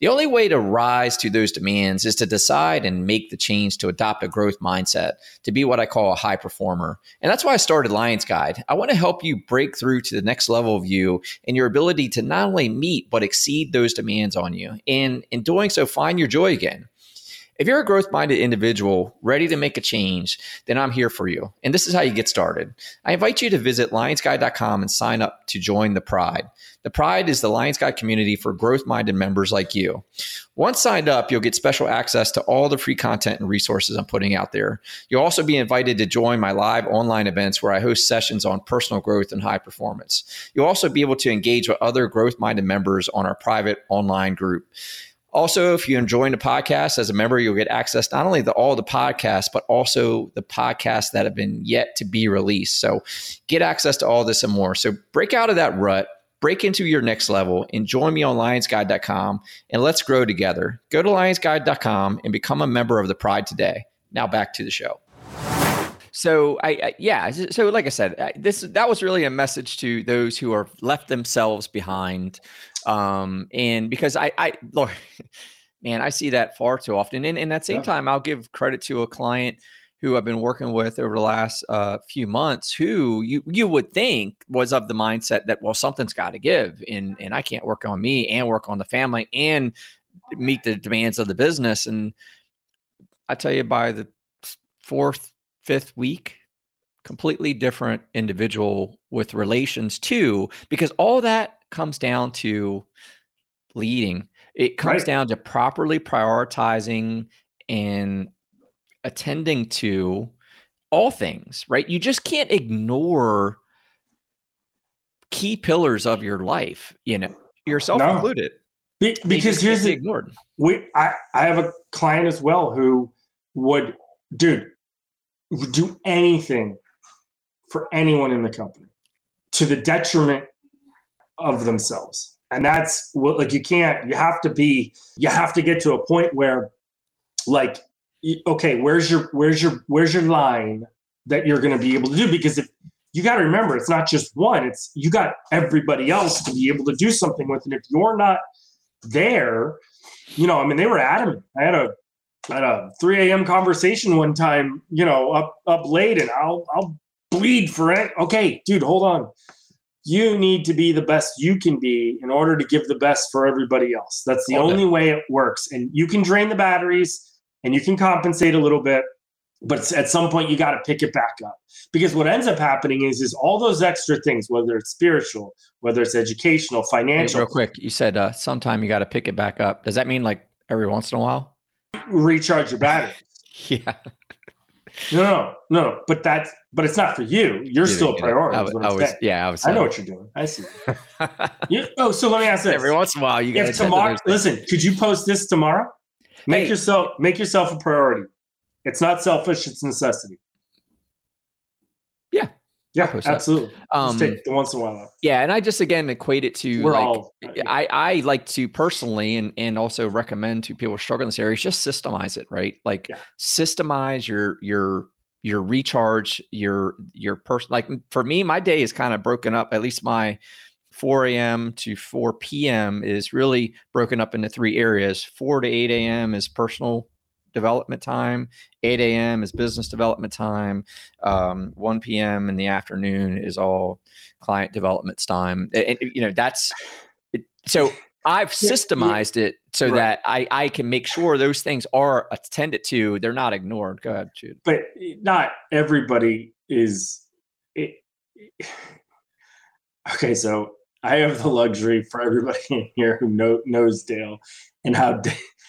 The only way to rise to those demands is to decide and make the change to adopt a growth mindset, to be what I call a high performer. And that's why I started Lions Guide. I want to help you break through to the next level of you and your ability to not only meet, but exceed those demands on you. And in doing so, find your joy again. If you're a growth minded individual ready to make a change, then I'm here for you. And this is how you get started. I invite you to visit lionsguide.com and sign up to join the Pride. The Pride is the Lions Guide community for growth minded members like you. Once signed up, you'll get special access to all the free content and resources I'm putting out there. You'll also be invited to join my live online events where I host sessions on personal growth and high performance. You'll also be able to engage with other growth minded members on our private online group. Also, if you're enjoying the podcast as a member, you'll get access not only to all the podcasts, but also the podcasts that have been yet to be released. So get access to all this and more. So break out of that rut, break into your next level, and join me on lionsguide.com and let's grow together. Go to lionsguide.com and become a member of the Pride today. Now back to the show. So I, I, yeah, so like I said, this that was really a message to those who are left themselves behind, um, and because I, I, Lord, man, I see that far too often. And, and at the same yeah. time, I'll give credit to a client who I've been working with over the last uh, few months, who you you would think was of the mindset that well, something's got to give, and and I can't work on me and work on the family and meet the demands of the business. And I tell you, by the fourth, fifth week, completely different individual with relations too, because all that comes down to leading. It comes right. down to properly prioritizing and attending to all things, right? You just can't ignore key pillars of your life, you know, yourself no. included. Be- because here's the ignored. We I, I have a client as well who would dude would do anything for anyone in the company to the detriment of themselves. And that's what like you can't you have to be you have to get to a point where like okay, where's your where's your where's your line that you're going to be able to do because if you got to remember it's not just one it's you got everybody else to be able to do something with and if you're not there you know i mean they were adamant i had a I had a 3 a.m. conversation one time, you know, up up late, and I'll I'll bleed for it. Okay, dude, hold on you need to be the best you can be in order to give the best for everybody else. That's the only way it works. And you can drain the batteries and you can compensate a little bit, but at some point you got to pick it back up. Because what ends up happening is is all those extra things, whether it's spiritual, whether it's educational, financial. Hey, real quick, you said uh, sometime you got to pick it back up. Does that mean like every once in a while? Recharge your battery. yeah. No, no, no, but that's but it's not for you. You're still a priority. I, I was yeah, I was. I know what you're doing. I see. you, oh, so let me ask this. Every once in a while, you if tomorrow. Listen, could you post this tomorrow? Make hey. yourself make yourself a priority. It's not selfish; it's necessity. Yeah, Yeah, absolutely. Um, take the once in a while. Yeah, and I just again equate it to We're like all, I I like to personally and and also recommend to people struggling in this area is just systemize it, right? Like yeah. systemize your your your recharge, your your person. Like for me, my day is kind of broken up. At least my 4 a.m. to 4 p.m. is really broken up into three areas. 4 to 8 a.m. is personal development time. 8 a.m. is business development time. Um, 1 p.m. in the afternoon is all client development time. And, you know, that's so I've systemized it so right. that I, I can make sure those things are attended to. They're not ignored. Go ahead, Jude. But not everybody is. It, okay, so I have the luxury for everybody in here who know, knows Dale and how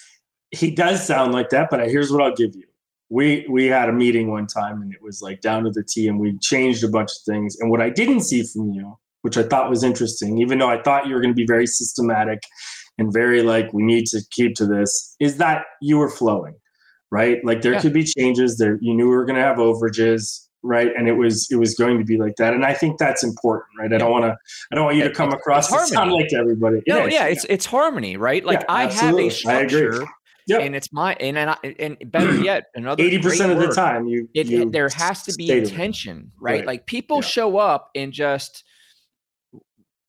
he does sound like that. But here's what I'll give you. We we had a meeting one time and it was like down to the T, and we changed a bunch of things. And what I didn't see from you, which I thought was interesting, even though I thought you were going to be very systematic and very like we need to keep to this, is that you were flowing, right? Like there yeah. could be changes. There you knew we were going to have overages right and it was it was going to be like that and i think that's important right i don't want to i don't want you to come across to sound like everybody no, yeah, it's it's harmony right like yeah, i have a structure Yep. and it's my and and, I, and better yet another 80% of the time you, it, you there has to be intention right? right? like people yeah. show up and just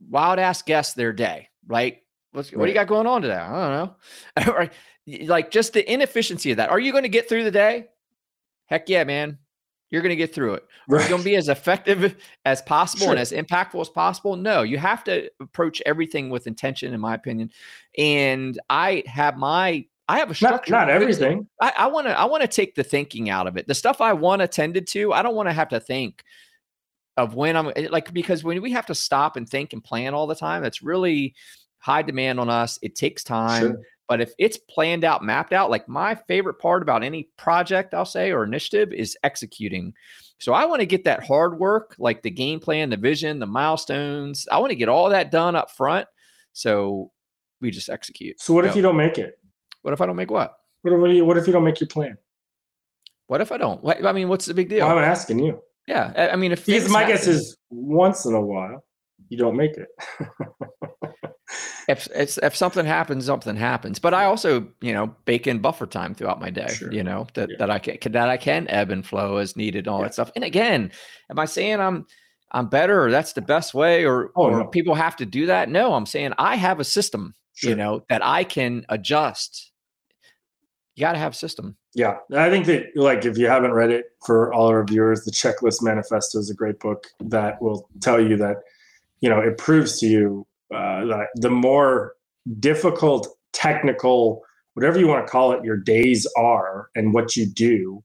wild ass guess their day right What's, right. what do you got going on today i don't know like just the inefficiency of that are you going to get through the day heck yeah man you're going to get through it. Right. Are going to be as effective as possible sure. and as impactful as possible? No, you have to approach everything with intention, in my opinion. And I have my I have a structure. Not, not everything. I want to I want to take the thinking out of it. The stuff I want attended to, I don't want to have to think of when I'm eh, like because when we have to stop and think and plan all the time, that's really high demand on us. It takes time. Sure. But if it's planned out, mapped out, like my favorite part about any project, I'll say, or initiative is executing. So I want to get that hard work, like the game plan, the vision, the milestones. I want to get all that done up front. So we just execute. So what if you don't make it? What if I don't make what? What if you, what if you don't make your plan? What if I don't? What, I mean, what's the big deal? Well, I'm asking you. Yeah, I mean, if because my happen, guess is once in a while you don't make it. if, if if something happens, something happens. But I also, you know, bake in buffer time throughout my day. Sure. You know that yeah. that I can that I can ebb and flow as needed, all yeah. that stuff. And again, am I saying I'm I'm better or that's the best way or, oh, or no. people have to do that? No, I'm saying I have a system, sure. you know, that I can adjust. You got to have system. Yeah, I think that like if you haven't read it for all our viewers, the Checklist Manifesto is a great book that will tell you that you know it proves to you uh, that the more difficult technical whatever you want to call it your days are and what you do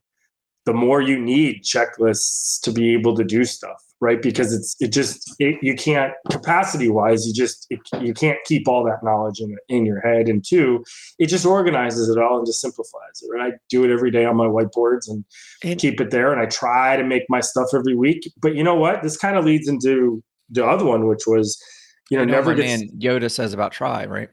the more you need checklists to be able to do stuff right because it's it just it, you can't capacity wise you just it, you can't keep all that knowledge in, in your head and two it just organizes it all and just simplifies it right i do it every day on my whiteboards and, and keep it there and i try to make my stuff every week but you know what this kind of leads into the other one which was you know, never gets. Man Yoda says about try, right?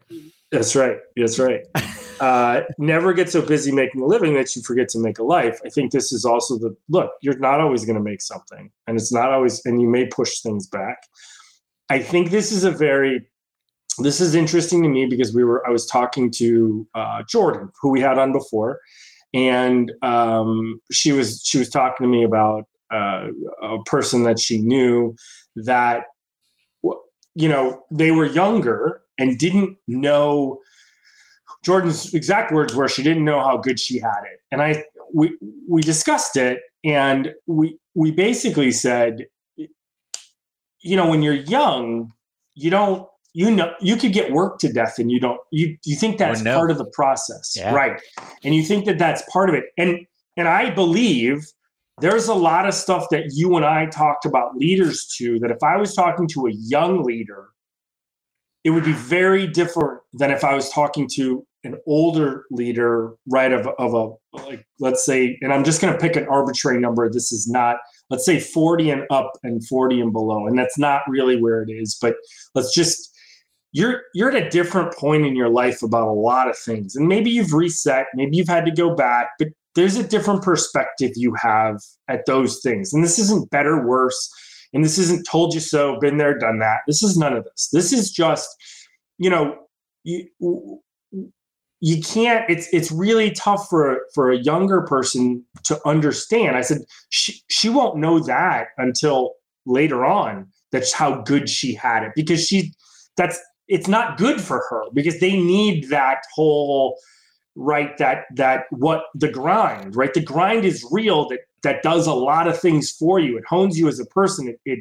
That's right. That's right. uh, never get so busy making a living that you forget to make a life. I think this is also the look. You're not always going to make something, and it's not always, and you may push things back. I think this is a very this is interesting to me because we were I was talking to uh, Jordan, who we had on before, and um, she was she was talking to me about uh, a person that she knew that you know, they were younger and didn't know Jordan's exact words were she didn't know how good she had it. And I we we discussed it and we we basically said you know when you're young you don't you know you could get worked to death and you don't you you think that's part of the process yeah. right and you think that that's part of it and and i believe there's a lot of stuff that you and I talked about leaders to that if I was talking to a young leader, it would be very different than if I was talking to an older leader, right? Of, of a, like, let's say, and I'm just going to pick an arbitrary number. This is not, let's say 40 and up and 40 and below. And that's not really where it is, but let's just, you're you're at a different point in your life about a lot of things and maybe you've reset maybe you've had to go back but there's a different perspective you have at those things. And this isn't better, worse. and this isn't told you so, been there, done that. This is none of this. This is just, you know, you you can't it's it's really tough for for a younger person to understand. I said she, she won't know that until later on that's how good she had it because she that's it's not good for her because they need that whole right that that what the grind right? The grind is real that that does a lot of things for you. It hones you as a person. It, it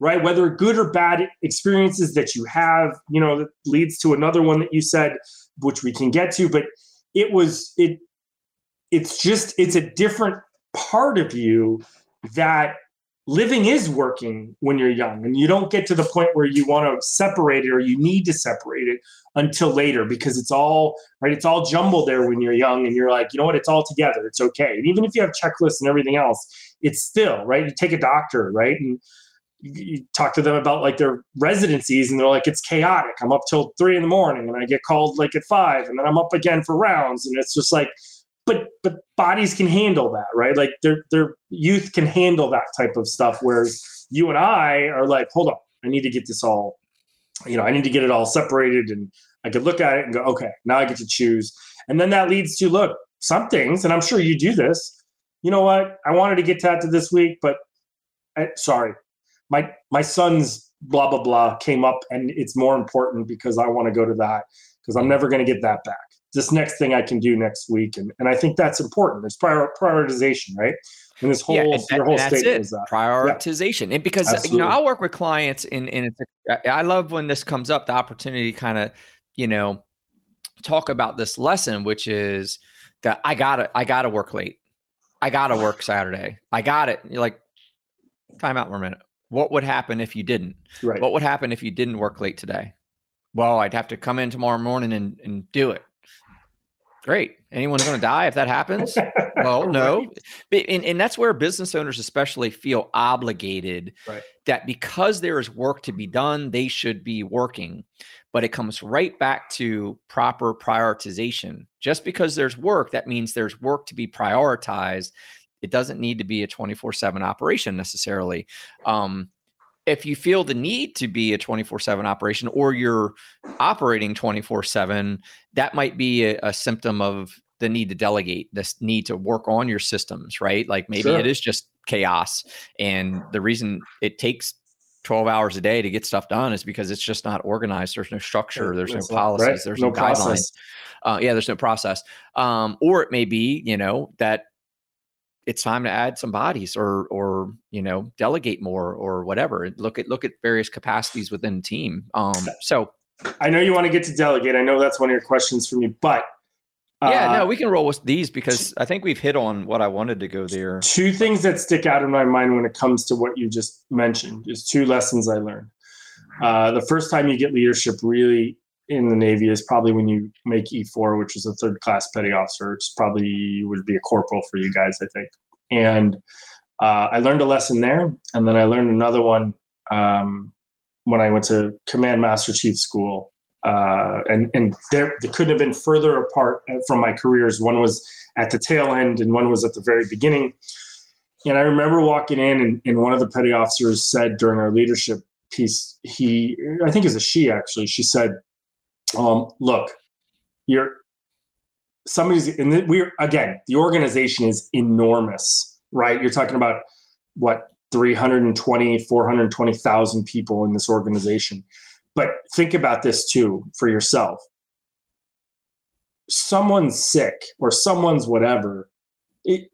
right whether good or bad experiences that you have you know that leads to another one that you said which we can get to but it was it it's just it's a different part of you that living is working when you're young and you don't get to the point where you want to separate it or you need to separate it until later because it's all right it's all jumbled there when you're young and you're like you know what? It's all together. It's okay. And even if you have checklists and everything else it's still right? You take a doctor right? And you talk to them about like their residencies and they're like it's chaotic. I'm up till three in the morning and i get called like at five and then i'm up again for rounds. And it's just like but but bodies can handle that right? Like their their youth can handle that type of stuff whereas you and i are like hold on i need to get this all you know i need to get it all separated and i could look at it and go okay now i get to choose and then that leads to look some things and i'm sure you do this. You know what? I wanted to get tattooed this week but I, sorry my my son's blah blah blah came up and it's more important because I want to go to that because I'm never going to get that back. This next thing I can do next week, and, and I think that's important. It's prior, prioritization, right? And this whole yeah, and, your whole statement is that prioritization. Yeah. And because Absolutely. you know, I work with clients, and and I love when this comes up, the opportunity kind of you know talk about this lesson, which is that I gotta I gotta work late, I gotta work Saturday, I got it. You're like, time out for a minute what would happen if you didn't? Right. What would happen if you didn't work late today? Well, I'd have to come in tomorrow morning and, and do it. Great. Anyone's going to die if that happens? Well, no. And, and that's where business owners, especially, feel obligated right. that because there is work to be done, they should be working. But it comes right back to proper prioritization. Just because there's work, that means there's work to be prioritized it doesn't need to be a 24 7 operation necessarily. Um, if you feel the need to be a 24 7 operation or you're operating 24 7, that might be a, a, symptom of the need to delegate, this need to work on your systems, right? Like maybe sure. it is just chaos. And the reason it takes 12 hours a day to get stuff done is because it's just not organized. There's no structure, there's no policies, right. there's no, no guidelines. Uh, yeah, there's no process. Um, or it may be, you know, that it's time to add some bodies or or you know delegate more or whatever look at look at various capacities within the team um so i know you want to get to delegate i know that's one of your questions for me but uh, yeah no we can roll with these because i think we've hit on what i wanted to go there. two things that stick out in my mind when it comes to what you just mentioned is two lessons i learned. Uh, the first time you get leadership really in the Navy is probably when you make E4, which is a third class petty officer. It's probably would be a corporal for you guys, I think. And uh, I learned a lesson there, and then I learned another one um, when I went to Command Master Chief School. Uh, and and there, they couldn't have been further apart from my careers. One was at the tail end, and one was at the very beginning. And I remember walking in, and, and one of the petty officers said during our leadership piece, he, I think it's a she actually, she said, um, look, you're somebody's and we're again the organization is enormous right? You're talking about what 320 420,000 people in this organization. But think about this too for yourself. Someone's sick or someone's whatever it,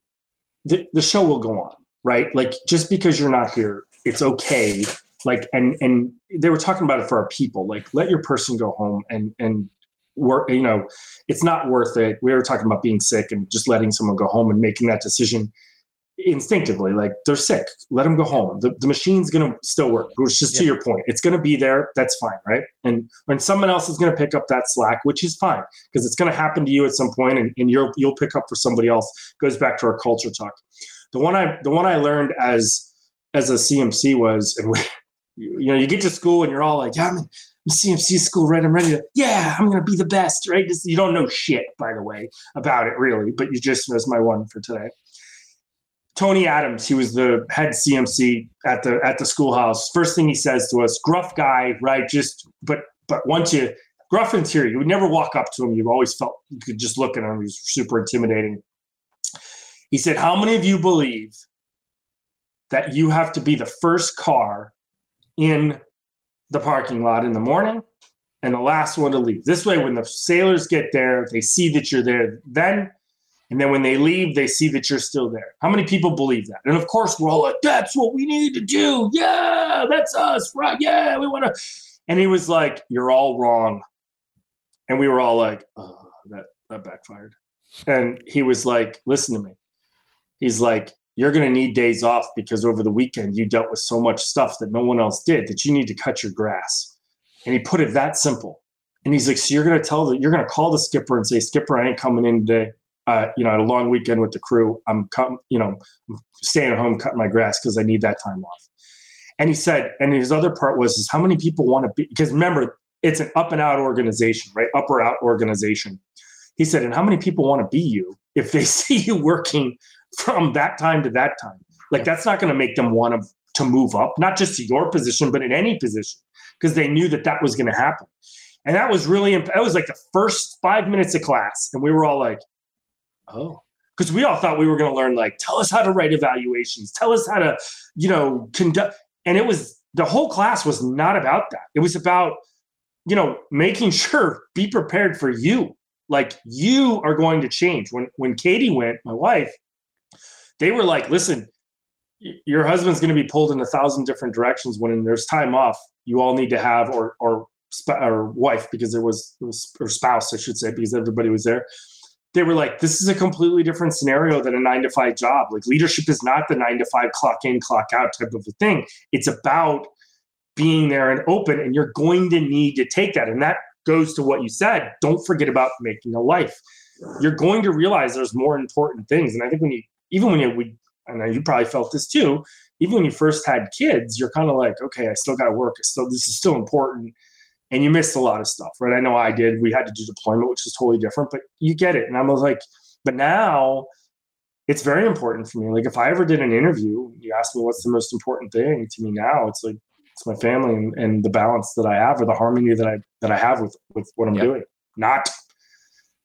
the, the show will go on right? Like just because you're not here it's okay like and and they were talking about it for our people like let your person go home and and work you know it's not worth it. We were talking about being sick and just letting someone go home and making that decision instinctively like they're sick let them go home. The, the machine's going to still work which is yeah. to your point it's going to be there that's fine right? And when someone else is going to pick up that slack which is fine because it's going to happen to you at some point and, and you'll you'll pick up for somebody else goes back to our culture talk. The one i the one i learned as as a cmc was and we, you know, you get to school and you're all like, yeah, I'm in CMC school, right? I'm ready to, yeah, I'm going to be the best, right? Just, you don't know shit, by the way, about it really, but you just, that's my one for today. Tony Adams, he was the head CMC at the at the schoolhouse. First thing he says to us, gruff guy, right? Just but but once you gruff interior, you would never walk up to him. You've always felt you could just look at him. He was super intimidating. He said, How many of you believe that you have to be the first car in the parking lot in the morning and the last one to leave? This way, when the sailors get there, they see that you're there then and then when they leave, they see that you're still there. How many people believe that? And of course, we're all like, that's what we need to do. Yeah, that's us. Right. Yeah, we want to. And he was like, you're all wrong. And we were all like, oh, that, that backfired. And he was like, listen to me. He's like, you're going to need days off because over the weekend you dealt with so much stuff that no one else did that you need to cut your grass. And he put it that simple. And he's like, so you're going to tell the, you're going to call the skipper and say, skipper, I ain't coming in today uh, you know, I had a long weekend with the crew. I'm, come, you know, staying at home cutting my grass because I need that time off. And he said, and his other part was, is how many people want to be? Because remember, it's an up and out organization, right? Up or out organization. He said, and how many people want to be you if they see you working from that time to that time? Like that's not going to make them want to to move up, not just to your position, but in any position, because they knew that that was going to happen. And that was really, that was like the first five minutes of class. And we were all like, Oh, because we all thought we were going to learn like tell us how to write evaluations, tell us how to, you know, conduct. And it was the whole class was not about that. It was about, you know, making sure be prepared for you. Like you are going to change. When when Katie went, my wife, they were like, listen, your husband's going to be pulled in a thousand different directions. When there's time off, you all need to have or or or wife because there was, was or spouse, I should say, because everybody was there they were like, this is a completely different scenario than a nine to five job. Like leadership is not the nine to five clock in, clock out type of a thing. It's about being there and open, and you're going to need to take that. And that goes to what you said. Don't forget about making a life. You're going to realize there's more important things. And I think when you, even when you, we, and you probably felt this too, even when you first had kids, you're kind of like, okay, I still got to work. I still, this is still important and you missed a lot of stuff, right? I know I did. We had to do deployment, which is totally different, but you get it. And I was like, but now it's very important for me. Like if I ever did an interview, you ask me what's the most important thing to me now, it's like it's my family and, and the balance that I have or the harmony that I that I have with with what I'm yep. doing. Not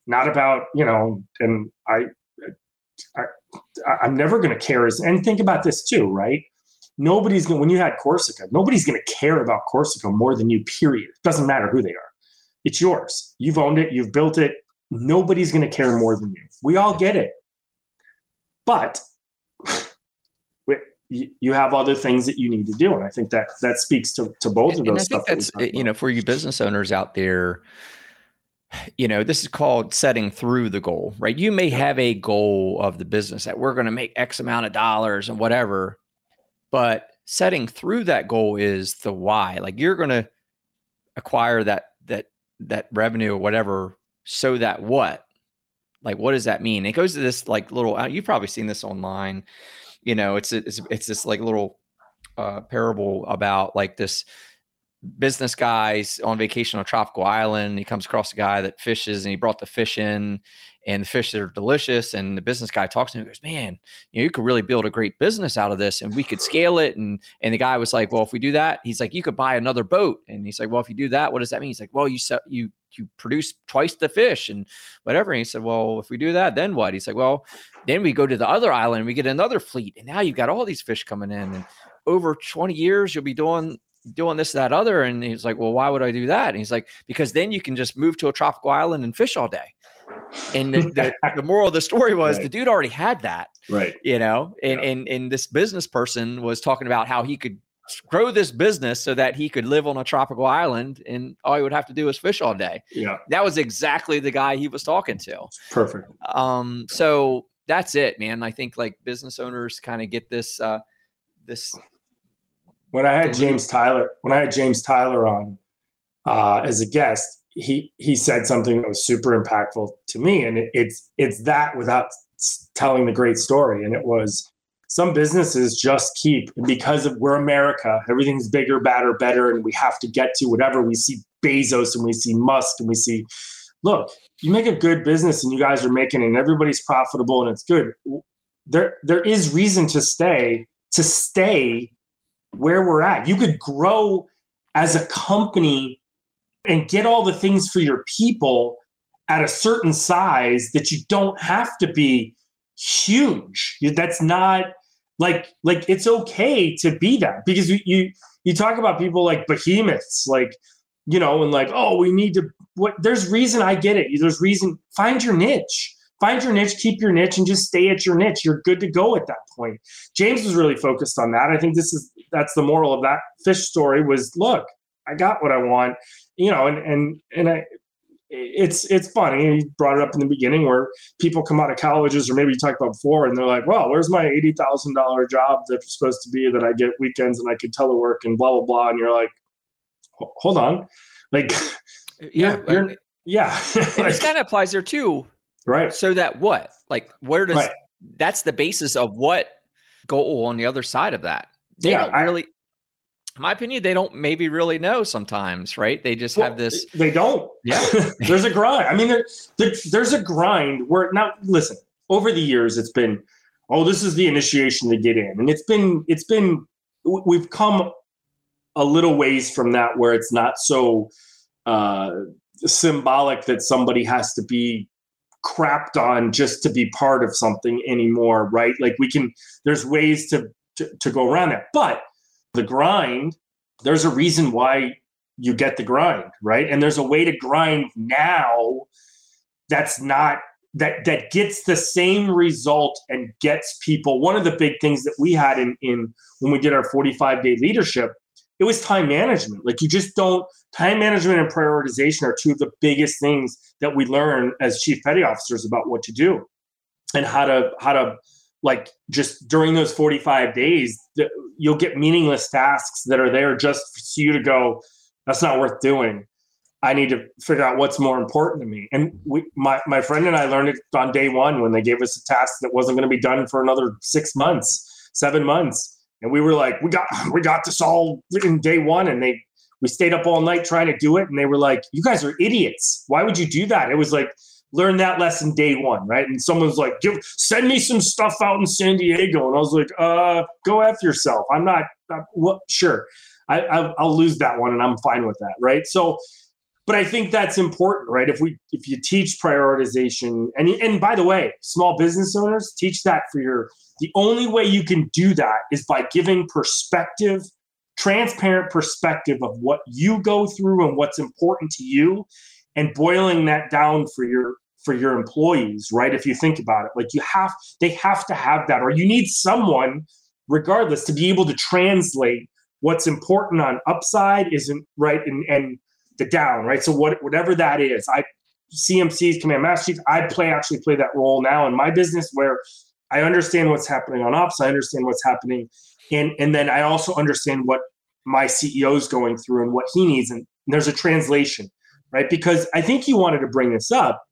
not about, you know, and I I I'm never gonna care as and think about this too, right? nobody's going when you had Corsica, nobody's going to care about Corsica more than you. Period. It doesn't matter who they are. It's yours. You've owned it. You've built it. Nobody's going to care more than you. We all get it, but you have other things that you need to do, and I think that that speaks to to both of those. And I think that's that you know for you business owners out there you know, this is called setting through the goal, right? You may have a goal of the business that we're going to make X amount of dollars and whatever, but setting through that goal is the why. Like you're going to acquire that that that revenue or whatever so that what? Like what does that mean? It goes to this like little uh, you've probably seen this online. You know, it's it's it's this like little uh parable about like this business guys on vacation on a tropical island. He comes across a guy that fishes and he brought the fish in and the fish are delicious. And the business guy talks to him and goes, Man, you know, you could really build a great business out of this and we could scale it. And and the guy was like, Well, if we do that, he's like, You could buy another boat. And he's like, Well, if you do that, what does that mean? He's like, Well, you sell you you produce twice the fish and whatever. And he said, Well, if we do that, then what? He's like, Well, then we go to the other island and we get another fleet. And now you've got all these fish coming in. And over 20 years, you'll be doing doing this, that, other. And he's like, Well, why would I do that? And he's like, Because then you can just move to a tropical island and fish all day. And the, the, the moral of the story was right. the dude already had that. Right. You know, and, yeah. and and this business person was talking about how he could grow this business so that he could live on a tropical island and all he would have to do is fish all day. Yeah. That was exactly the guy he was talking to. Perfect. Um, so that's it, man. I think like business owners kind of get this uh this when I had James Tyler, when I had James Tyler on uh, as a guest, he he said something that was super impactful to me, and it, it's it's that without telling the great story, and it was some businesses just keep because of we're America, everything's bigger, badder, better, and we have to get to whatever. We see Bezos and we see Musk and we see, look, you make a good business and you guys are making it and everybody's profitable and it's good. There there is reason to stay to stay where we're at. You could grow as a company and get all the things for your people at a certain size that you don't have to be huge. That's not like like it's okay to be that because you you, you talk about people like behemoths like you know and like oh we need to what there's reason I get it. There's reason find your niche find your niche, keep your niche, and just stay at your niche. You're good to go at that point. James was really focused on that. I think this is that's the moral of that fish story was look, I got what I want, you know, and and and I it's it's funny. You brought it up in the beginning where people come out of colleges, or maybe you talked about before, and they're like, "Well, where's my eighty thousand dollar job that's supposed to be that I get weekends and I can telework and blah blah blah?" And you're like, "Hold on, like, yeah, you're, yeah." like, this kind of applies there too. Right. So that what? Like where does right. that's the basis of what goal on the other side of that? They yeah, I, really my opinion, they don't maybe really know sometimes, right? They just well, have this. They don't. Yeah. there's a grind. I mean, there, there, there's a grind where now, listen, over the years, it's been, oh, this is the initiation to get in. And it's been, it's been, we've come a little ways from that where it's not so uh, symbolic that somebody has to be crapped on just to be part of something anymore, right? Like we can, there's ways to, to, to go around that. But the grind, there's a reason why you get the grind, right? And there's a way to grind now that's not that that gets the same result and gets people one of the big things that we had in in when we did our 45 day leadership it was time management. Like you just don't time management and prioritization are two of the biggest things that we learn as chief petty officers about what to do and how to how to like just during those 45 days you'll get meaningless tasks that are there just for you to go that's not worth doing i need to figure out what's more important to me and we my, my friend and i learned it on day one when they gave us a task that wasn't going to be done for another six months seven months and we were like, we got we got this all in day one, and they we stayed up all night trying to do it, and they were like, you guys are idiots. Why would you do that? It was like learn that lesson day one, right? And someone's like, give send me some stuff out in San Diego, and I was like, uh, go after yourself. I'm not. Uh, well, sure, I, I I'll lose that one, and I'm fine with that, right? So but I think that's important, right? If we if you teach prioritization, and and by the way, small business owners teach that for your. The only way you can do that is by giving perspective, transparent perspective of what you go through and what's important to you, and boiling that down for your for your employees, right? If you think about it, like you have they have to have that, or you need someone, regardless, to be able to translate what's important on upside isn't right and and the down, right? So what whatever that is, I CMC's command master chief, I play actually play that role now in my business where I understand what's happening on ops, I understand what's happening, and and then I also understand what my CEO is going through and what he needs, and there's a translation, right? Because I think you wanted to bring this up.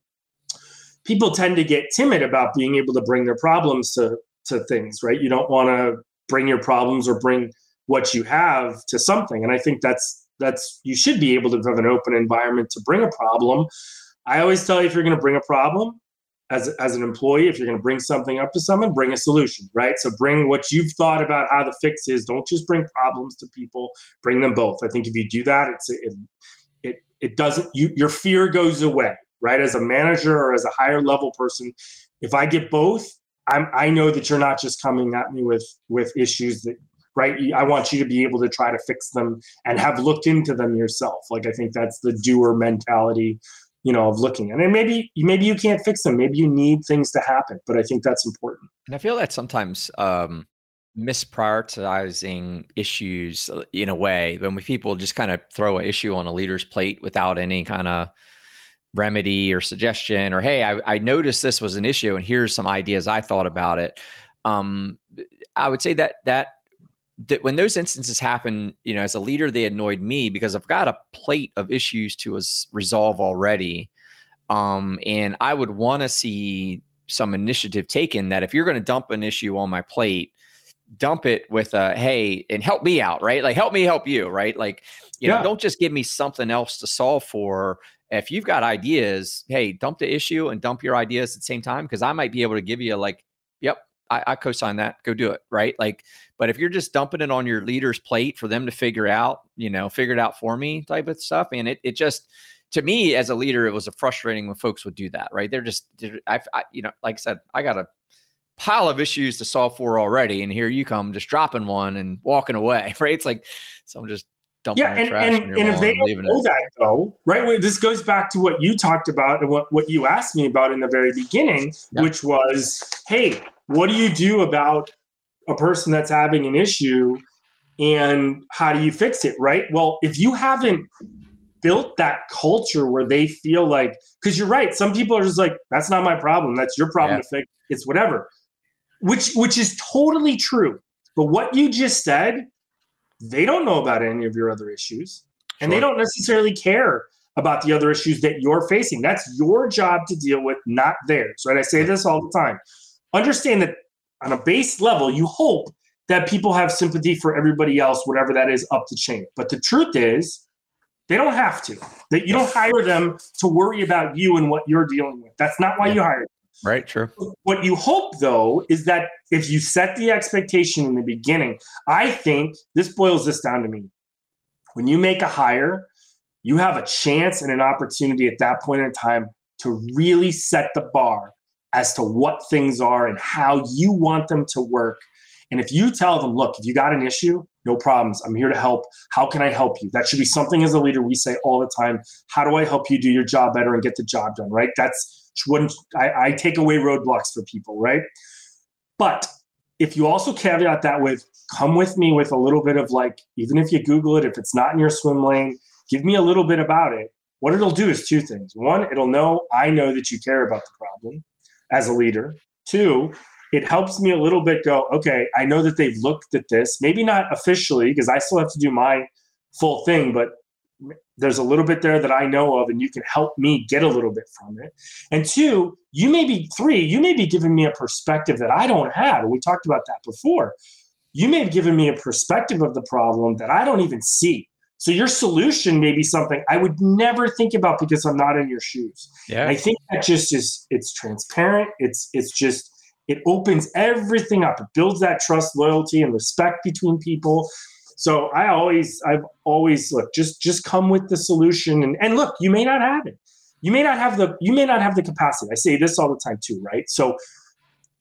People tend to get timid about being able to bring their problems to to things, right? You don't want to bring your problems or bring what you have to something, and I think that's that's you should be able to have an open environment to bring a problem. I always tell you if you're going to bring a problem as, as an employee, if you're going to bring something up to someone, bring a solution, right? So bring what you've thought about how the fix is. Don't just bring problems to people. Bring them both. I think if you do that, it's it it, doesn't you your fear goes away, right? As a manager or as a higher level person, if I get both, I'm I know that you're not just coming at me with with issues that right? I want you to be able to try to fix them and have looked into them yourself. Like I think that's the doer mentality, you know, of looking. And maybe maybe you can't fix them. Maybe you need things to happen. But I think that's important. And I feel that sometimes um, misprioritizing issues uh, in a way when people just kind of throw an issue on a leader's plate without any kind of remedy or suggestion or hey I, I, noticed this was an issue and here's some ideas i thought about it um, i would say that that that when those instances happen, you know, as a leader, they annoyed me because I've got a plate of issues to resolve already. Um, and I would want to see some initiative taken that if you're going to dump an issue on my plate, dump it with a hey and help me out, right? Like help me help you, right? Like, you yeah. know, don't just give me something else to solve for. If you've got ideas, hey, dump the issue and dump your ideas at the same time because I might be able to give you like, yep, I, I co-sign that. Go do it, right? Like, but if you're just dumping it on your leader's plate for them to figure out, you know, figure it out for me type of stuff, and it it just to me as a leader, it was a frustrating when folks would do that, right? They're just, I, I you know, like I said, I got a pile of issues to solve for already, and here you come just dropping one and walking away, right? It's like so I'm just dumping yeah, and, and, and if they don't know it. that though, right? This goes back to what you talked about and what, what you asked me about in the very beginning, yeah. which was, hey, what do you do about a person that's having an issue and how do you fix it, right? Well, if you haven't built that culture where they feel like, because you're right, some people are just like, that's not my problem, that's your problem yeah. to fix, it's whatever, which which is totally true. But what you just said they don't know about any of your other issues and they don't necessarily care about the other issues that you're facing. That's your job to deal with, not theirs. Right? I say this all the time. Understand that on a base level, you hope that people have sympathy for everybody else, whatever that is, up the chain. But the truth is, they don't have to. That you don't hire them to worry about you and what you're dealing with. That's not why yeah. you hire them. Right, true. What you hope, though, is that if you set the expectation in the beginning, I think this boils this down to me. When you make a hire, you have a chance and an opportunity at that point in time to really set the bar as to what things are and how you want them to work. And if you tell them, look, if you got an issue, no problems. I'm here to help. How can I help you? That should be something as a leader we say all the time. How do I help you do your job better and get the job done? Right? That's wouldn't I, I take away roadblocks for people, right? But if you also caveat that with come with me with a little bit of like, even if you Google it, if it's not in your swim lane, give me a little bit about it. What it'll do is two things. One, it'll know I know that you care about the problem as a leader. Two, it helps me a little bit go, okay, I know that they've looked at this, maybe not officially, because I still have to do my full thing, but there's a little bit there that I know of, and you can help me get a little bit from it. And two, you may be three, you may be giving me a perspective that I don't have. And we talked about that before. You may have given me a perspective of the problem that I don't even see. So your solution may be something I would never think about because I'm not in your shoes. Yeah. I think that just is it's transparent. It's it's just it opens everything up. It builds that trust, loyalty, and respect between people. So I always, I've always look, just just come with the solution. And, and look, you may not have it. You may not have the you may not have the capacity. I say this all the time too, right? So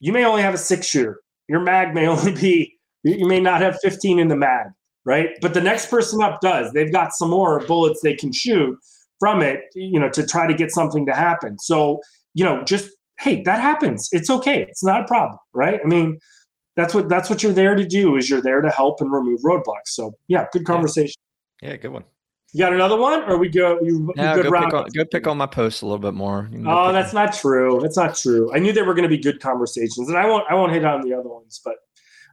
you may only have a six shooter. Your mag may only be you may not have 15 in the mag, right? But the next person up does. They've got some more bullets they can shoot from it, you know, to try to get something to happen. So, you know, just hey, that happens. It's okay. It's not a problem, right? I mean, that's what that's what you're there to do is you're there to help and remove roadblocks. So yeah good conversation. Yeah, yeah good one. You got another one? Or we go you, no, go, pick on, go pick on my posts a little bit more. Oh that's not true. That's not true. I knew they were going to be good conversations and i won't i won't hit on the other ones but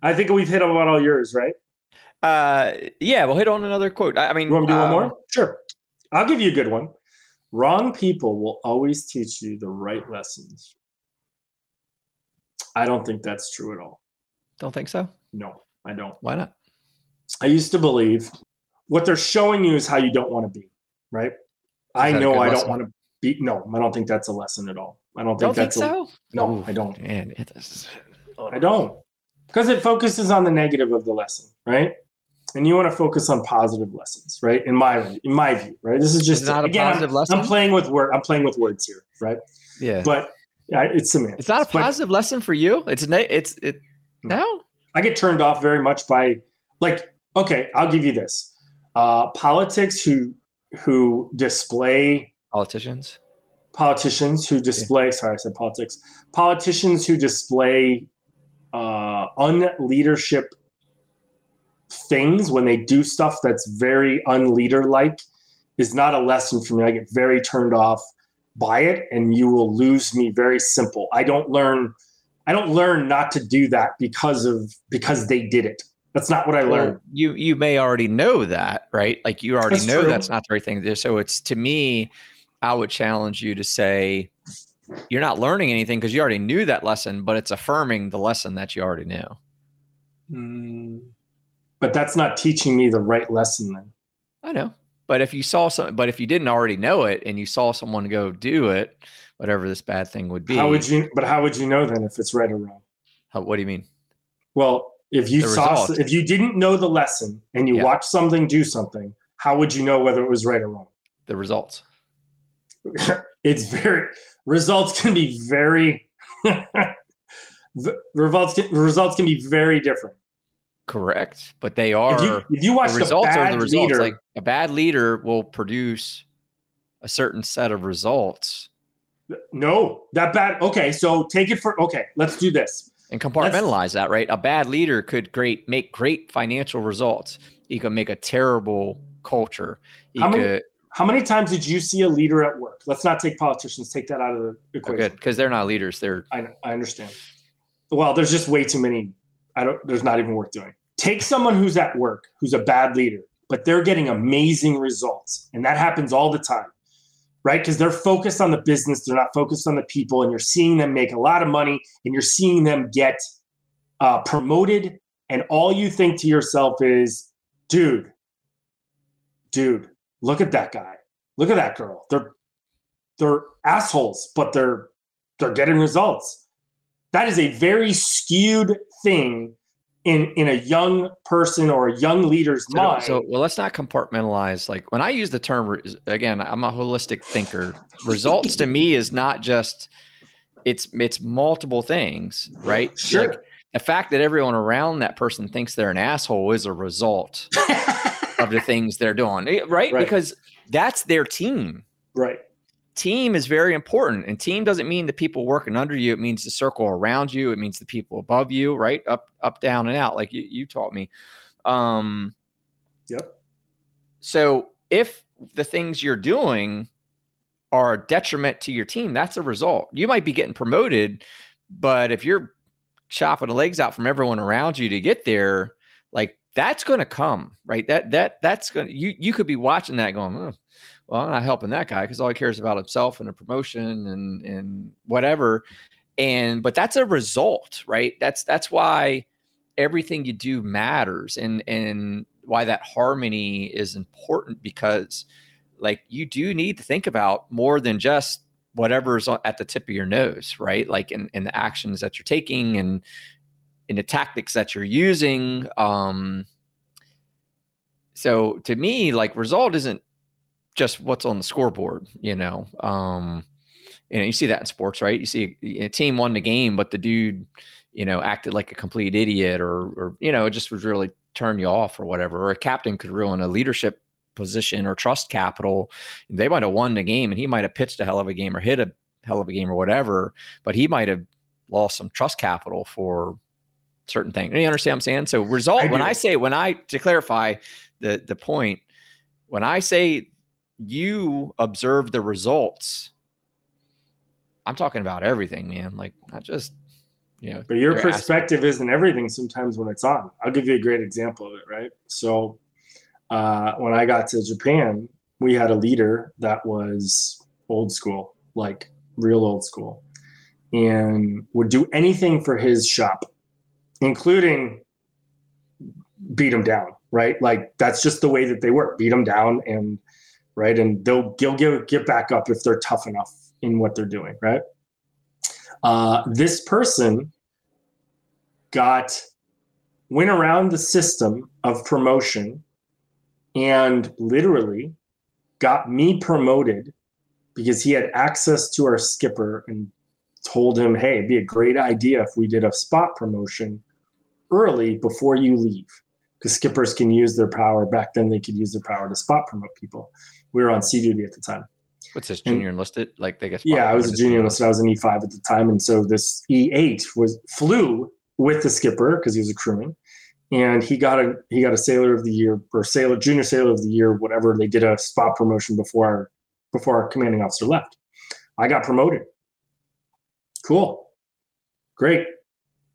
i think we've hit on all yours right? Uh yeah we'll hit on another quote. I, I mean you want to do one more? Sure. I'll give you a good one. Wrong people will always teach you the right lessons. I don't think that's true at all don't think so? No, I don't. Why not? I used to believe what they're showing you is how you don't want to be, right? I know I don't want to be. No, I don't think that's a lesson at all. I don't think don't that's think so. A, no, Ooh, I don't. Man, it is. I don't because it focuses on the negative of the lesson, right? And you want to focus on positive lessons, right? In my in my view, right? This is just not again, a positive I'm, lesson. I'm playing with word. I'm playing with words here, right? Yeah. But yeah, it's semantics. It's not a positive but, lesson for you. It's it's it no. I get turned off very much by like, okay, I'll give you this. Uh, politics who who display politicians politicians who display yeah. sorry i said politics politicians who display uh unleadership things when they do stuff that's very unleader like is not a lesson for me i get very turned off by it and you will lose me very simple i don't learn I don't learn not to do that because of because they did it. That's not what I learned. Well, you you may already know that, right? Like you already that's know true. that's not the right thing to do. So it's to me, I would challenge you to say you're not learning anything because you already knew that lesson, but it's affirming the lesson that you already knew. Mm, but that's not teaching me the right lesson then. I know. But if you saw some but if you didn't already know it and you saw someone go do it, whatever this bad thing would be. How would you? But how would you know then if it's right or wrong? How, what do you mean? Well, if you The saw, result. if you didn't know the lesson and you Yeah. watched something do something, how would you know whether it was right or wrong? The results. it's very results can be very results can, results can be very different. Correct, but they are If you if you watch the the, results bad are the results. leader, Like a bad leader will produce a certain set of results no, that bad. Okay, so take it for okay. Let's do this. and compartmentalize that. Right, a bad leader could great make great financial results. He could make a terrible culture. He How many- could How many times did you see a leader at work? Let's not take politicians. Take that out of the equation. because they're not leaders. They're I I understand. Well, there's just way too many. I don't. There's not even worth doing. Take someone who's at work, who's a bad leader, but they're getting amazing results, and that happens all the time, right? Because they're focused on the business, they're not focused on the people, and you're seeing them make a lot of money, and you're seeing them get uh, promoted, and all you think to yourself is, "Dude, dude, look at that guy, look at that girl. They're they're assholes, but they're they're getting results." that is a very skewed thing in in a young person or a young leader's so, mind. so well. Let's not compartmentalize. Like when I use the term again, I'm a holistic thinker. Results to me is not just it's it's multiple things, right? Sure. Like, the fact that everyone around that person thinks they're an asshole is a result of the things they're doing, eh, right? Right. Because that's their team. right. Team is very important, and team doesn't mean the people working under you. It means the circle around you. It means the people above you, right? Up, up, down, and out, like you, you taught me. Um, Yep. so if the things you're doing are a detriment to your team, that's a result. You might be getting promoted, but if you're chopping the legs out from everyone around you to get there, like that's going to come, right? That that that's going to you you could be watching that going, oh, well, I'm not helping that guy because all he cares about himself and a promotion and and whatever. And but that's a result, right? That's that's why everything you do matters and and why that harmony is important because like you do need to think about more than just whatever's at the tip of your nose right like in, in the actions that you're taking and in the tactics that you're using um so to me like result isn't just what's on the scoreboard you know? Um you know you see that in sports right? You see a, a team won the game but the dude you know acted like a complete idiot or or you know it just was really turn you off or whatever. Or a captain could ruin a leadership position or trust capital. They might have won the game and he might have pitched a hell of a game or hit a hell of a game or whatever but he might have lost some trust capital for certain things you understand what i'm saying? So result I when i say when i to clarify the the point when i say you observe the results i'm talking about everything man like not just you know But your perspective isn't everything sometimes when it's on. I'll give you a great example of it, right? So uh, when I got to Japan, we had a leader that was old school, like real old school, and would do anything for his shop, including beat him down, right? Like that's just the way that they work. Beat him down and right, and they'll they'll get get back up if they're tough enough in what they're doing, right? Uh, this person got went around the system of promotion and literally got me promoted because he had access to our skipper and told him, "Hey, it'd be a great idea if we did a spot promotion early before you leave." Because skippers can use their power. Back then, they could use their power to spot promote people. We were on sea duty at the time. what's this and- junior enlisted like they guess Yeah, I was a junior enlisted. I was an E5 at the time, and so this E8 was flew with the skipper because he was a crewman, and he got a he got a sailor of the year or sailor junior sailor of the year, whatever. They did a spot promotion before our before our commanding officer left. I got promoted. Cool, great.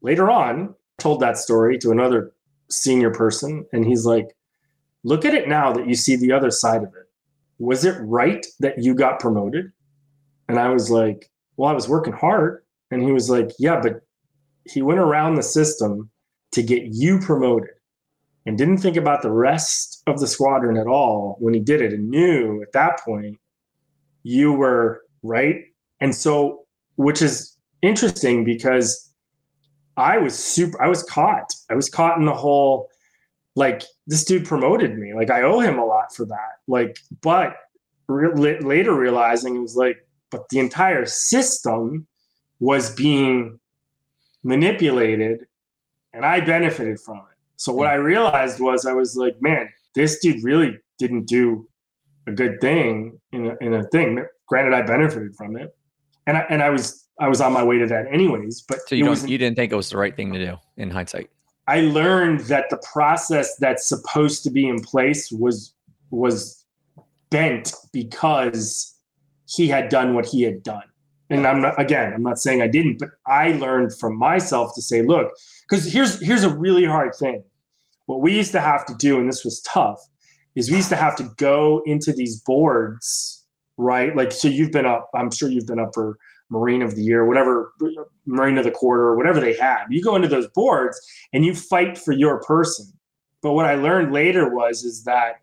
Later on, told that story to another senior person, and he's like, "Look at it now that you see the other side of it." Was it right that you got promoted? And I was like, well, I was working hard. And he was like, yeah, but he went around the system to get you promoted and didn't think about the rest of the squadron at all when he did it and knew at that point you were right. And so, which is interesting because I was super. I was caught. I was caught in the whole like this dude promoted me. Like I owe him a lot for that. Like, but re- later realizing it was like, but the entire system was being manipulated, and I benefited from it. So what hmm. I realized was I was like, man, this dude really didn't do a good thing in a, in a thing. Granted, I benefited from it, and I, and I was I was on my way to that anyways. But so you don't you didn't think it was the right thing to do in hindsight. I learned that the process that's supposed to be in place was was bent because he had done what he had done. And I'm not again, I'm not saying I didn't, but I learned from myself to say, look, because here's here's a really hard thing. What we used to have to do, and this was tough, is we used to have to go into these boards, right? Like, so you've been up, I'm sure you've been up for Marine of the Year, whatever, Marine of the Quarter, whatever they had. You go into those boards and you fight for your person. But what I learned later was is that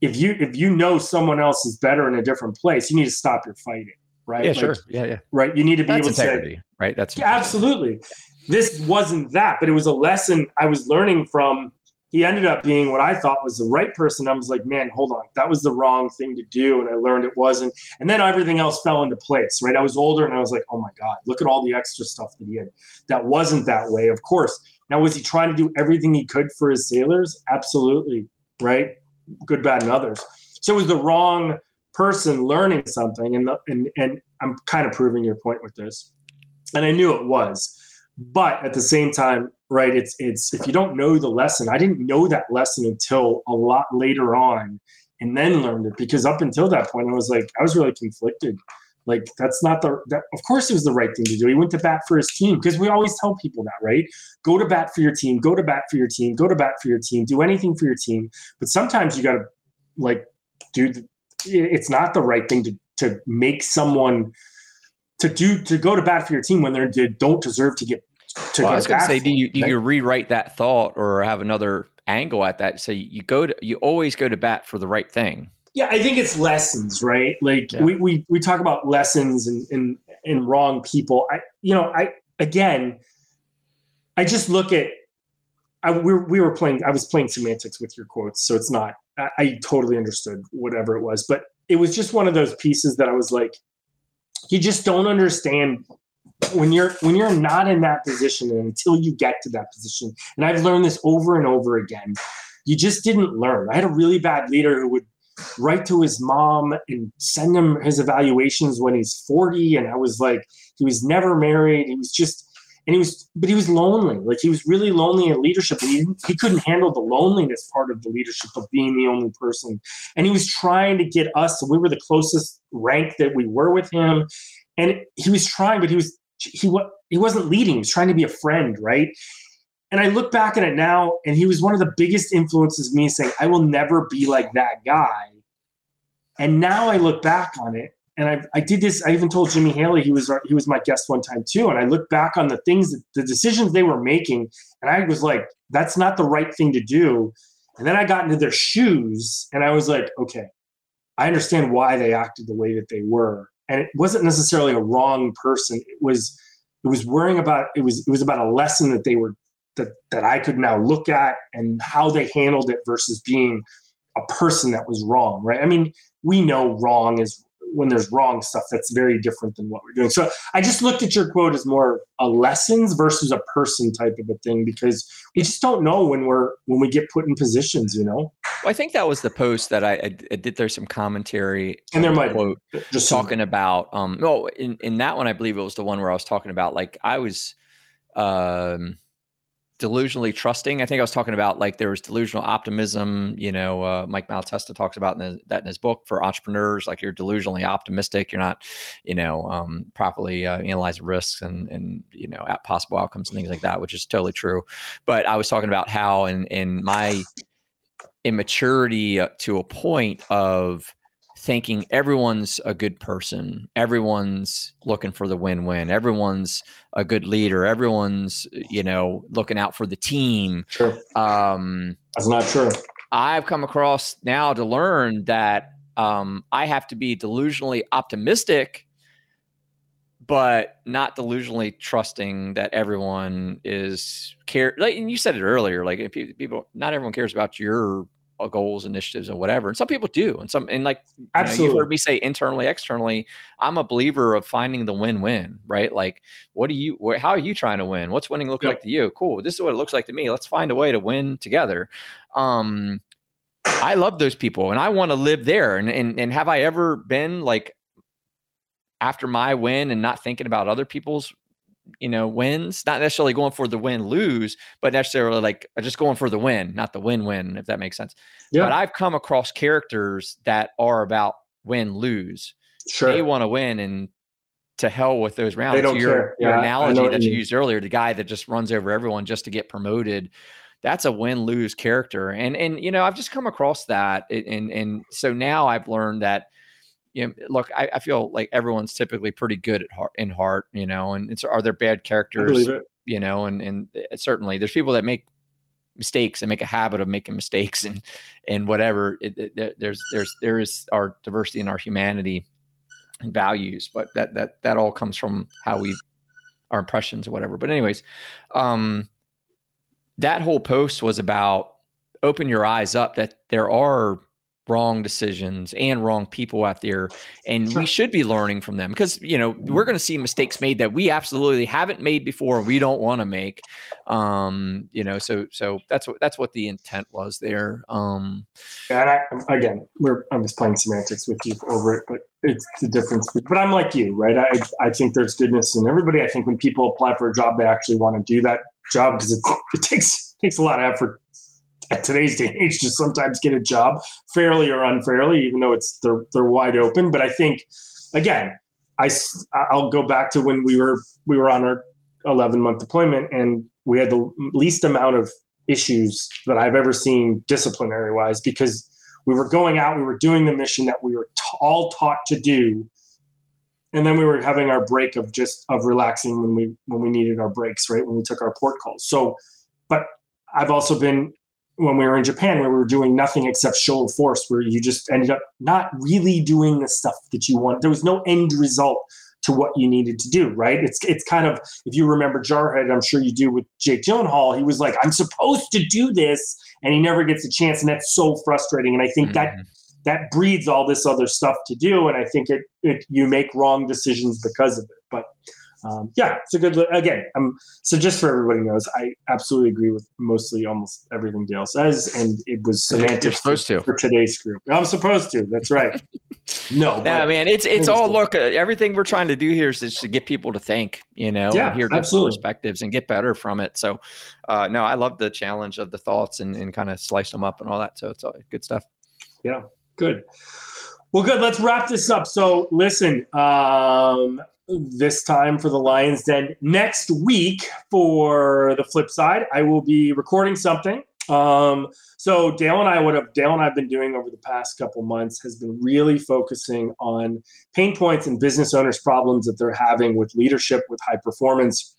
if you if you know someone else is better in a different place, you need to stop your fighting, right? Yeah, like, sure. Yeah, yeah. Right. You need to be That's able integrity, to say, right? That's yeah, absolutely. This wasn't that, but it was a lesson I was learning from he ended up being what I thought was the right person. I was like, man, hold on, that was the wrong thing to do, and I learned it wasn't. And then everything else fell into place. Right? I was older, and I was like, oh my god, look at all the extra stuff that he had. That wasn't that way, of course. Now, was he trying to do everything he could for his sailors? Absolutely. Right? Good, bad, and others. So it was the wrong person learning something, and the, and and I'm kind of proving your point with this, and I knew it was. But at the same time, right it's it's if you don't know the lesson i didn't know that lesson until a lot later on and then learned it because up until that point i was like i was really conflicted like that's not the that of course it was the right thing to do he went to bat for his team because we always tell people that right go to bat for your team go to bat for your team go to bat for your team do anything for your team but sometimes you got to like do the, it's not the right thing to to make someone to do to go to bat for your team when they don't deserve to get to well, I was going to say, do you do you rewrite that thought or have another angle at that? So you go to you always go to bat for the right thing. Yeah, I think it's lessons, right? Like yeah. we, we we talk about lessons and and and wrong people. I you know I again, I just look at. I, we, we were playing. I was playing semantics with your quotes, so it's not. I, I totally understood whatever it was, but it was just one of those pieces that I was like, you just don't understand when you're when you're not in that position and until you get to that position and i've learned this over and over again you just didn't learn i had a really bad leader who would write to his mom and send him his evaluations when he's 40 and i was like he was never married. He was just and he was but he was lonely. Like he was really lonely in leadership. He, he couldn't handle the loneliness part of the leadership of being the only person. And he was trying to get us we were the closest rank that we were with him. And he was trying but he was he he wasn't leading. He was trying to be a friend, right? And I look back at it now, and he was one of the biggest influences me saying, "I will never be like that guy." And now I look back on it, and I, I did this. I even told Jimmy Haley he was he was my guest one time too. And I look back on the things, that, the decisions they were making, and I was like, "That's not the right thing to do." And then I got into their shoes, and I was like, "Okay, I understand why they acted the way that they were." and it wasn't necessarily a wrong person it was it was worrying about it was it was about a lesson that they were that that I could now look at and how they handled it versus being a person that was wrong right i mean we know wrong is when there's wrong stuff that's very different than what we're doing so i just looked at your quote as more a lessons versus a person type of a thing because we just don't know when we're when we get put in positions you know well, I think that was the post that I, I, did. There's some commentary, and there might quote just talking about. Um, no, in in that one, I believe it was the one where I was talking about like I was, um, delusionally trusting. I think I was talking about like there was delusional optimism. You know, uh, Mike Malatesta talks about in the, that in his book for entrepreneurs. Like you're delusionally optimistic. You're not, you know, um, properly uh, analyzing risks and and you know at possible outcomes and things like that, which is totally true. But I was talking about how in in my immaturity uh, to a point of thinking everyone's a good person, everyone's looking for the win-win, everyone's a good leader, everyone's you know looking out for the team. Sure. Um, That's not true. I've come across now to learn that um, I have to be delusionally optimistic, but not delusionally trusting that everyone is care. Like, and you said it earlier, like if people, not everyone cares about your goals, initiatives, and whatever. And some people do, and some, and like absolutely, you know, you've heard me say internally, externally. I'm a believer of finding the win-win, right? Like, what do you, how are you trying to win? What's winning look yep. like to you? Cool. This is what it looks like to me. Let's find a way to win together. Um, I love those people, and I want to live there. And and and have I ever been like after my win and not thinking about other people's you know wins not necessarily going for the win lose but necessarily like uh, just going for the win not the win win if that makes sense. Yeah. but i've come across characters that are about win lose. Sure they want to win and to hell with those rounds. They don't your, care. your yeah, analogy that you used earlier the guy that just runs over everyone just to get promoted that's a win lose character. And and you know i've just come across that and and so now i've learned that you know, look, I, I, feel like everyone's typically pretty good at heart in heart, you know, and it's are there bad characters, you know, and and uh, certainly there's people that make mistakes and make a habit of making mistakes and and whatever. It, it, there's there's there is our diversity and our humanity and values, but that that that all comes from how we our impressions or whatever. But anyways, um, that whole post was about open your eyes up that there are wrong decisions and wrong people out there and sure. we should be learning from them because you know we're going to see mistakes made that we absolutely haven't made before we don't want to make um you know so so that's what that's what the intent was there um. And I, again we're i'm just playing semantics with you over it but it's the difference but i'm like you right? I i think there's goodness in everybody. I think when people apply for a job they actually want to do that job because it, it takes takes a lot of effort at today's day and age to sometimes get a job fairly or unfairly, even though it's they're they're wide open. But I think again, I I'll go back to when we were we were on our 11 month deployment and we had the least amount of issues that I've ever seen disciplinary wise because we were going out, we were doing the mission that we were t- all taught to do, and then we were having our break of just of relaxing when we when we needed our breaks, right? When we took our port calls. So, but I've also been when we were in Japan, where we were doing nothing except show of force, where you just ended up not really doing the stuff that you want. There was no end result to what you needed to do, right? It's it's kind of if you remember Jarhead, I'm sure you do with Jake Gyllenhaal. He was like, "I'm supposed to do this," and he never gets a chance, and that's so frustrating. And I think mm-hmm. that that breeds all this other stuff to do, and I think it, it you make wrong decisions because of it. But um, yeah, it's a good look. Again, um, so just for everybody knows, I absolutely agree with mostly almost everything Dale says, and it was semantic. You're supposed to for today's group. I'm supposed to. That's right. no, yeah, man, it's it's all look. Uh, everything we're trying to do here is just to get people to think, you know, yeah, hear different perspectives and get better from it. So, uh, no, I love the challenge of the thoughts and, and kind of slice them up and all that. So it's all good stuff. Yeah, good. Well, good. Let's wrap this up. So, listen, um, this time for the Lions Den. Next week, for the flip side, I will be recording something. Um, so Dale and I, what have Dale and I've been doing over the past couple months has been really focusing on pain points and business owners' problems that they're having with leadership, with high performance.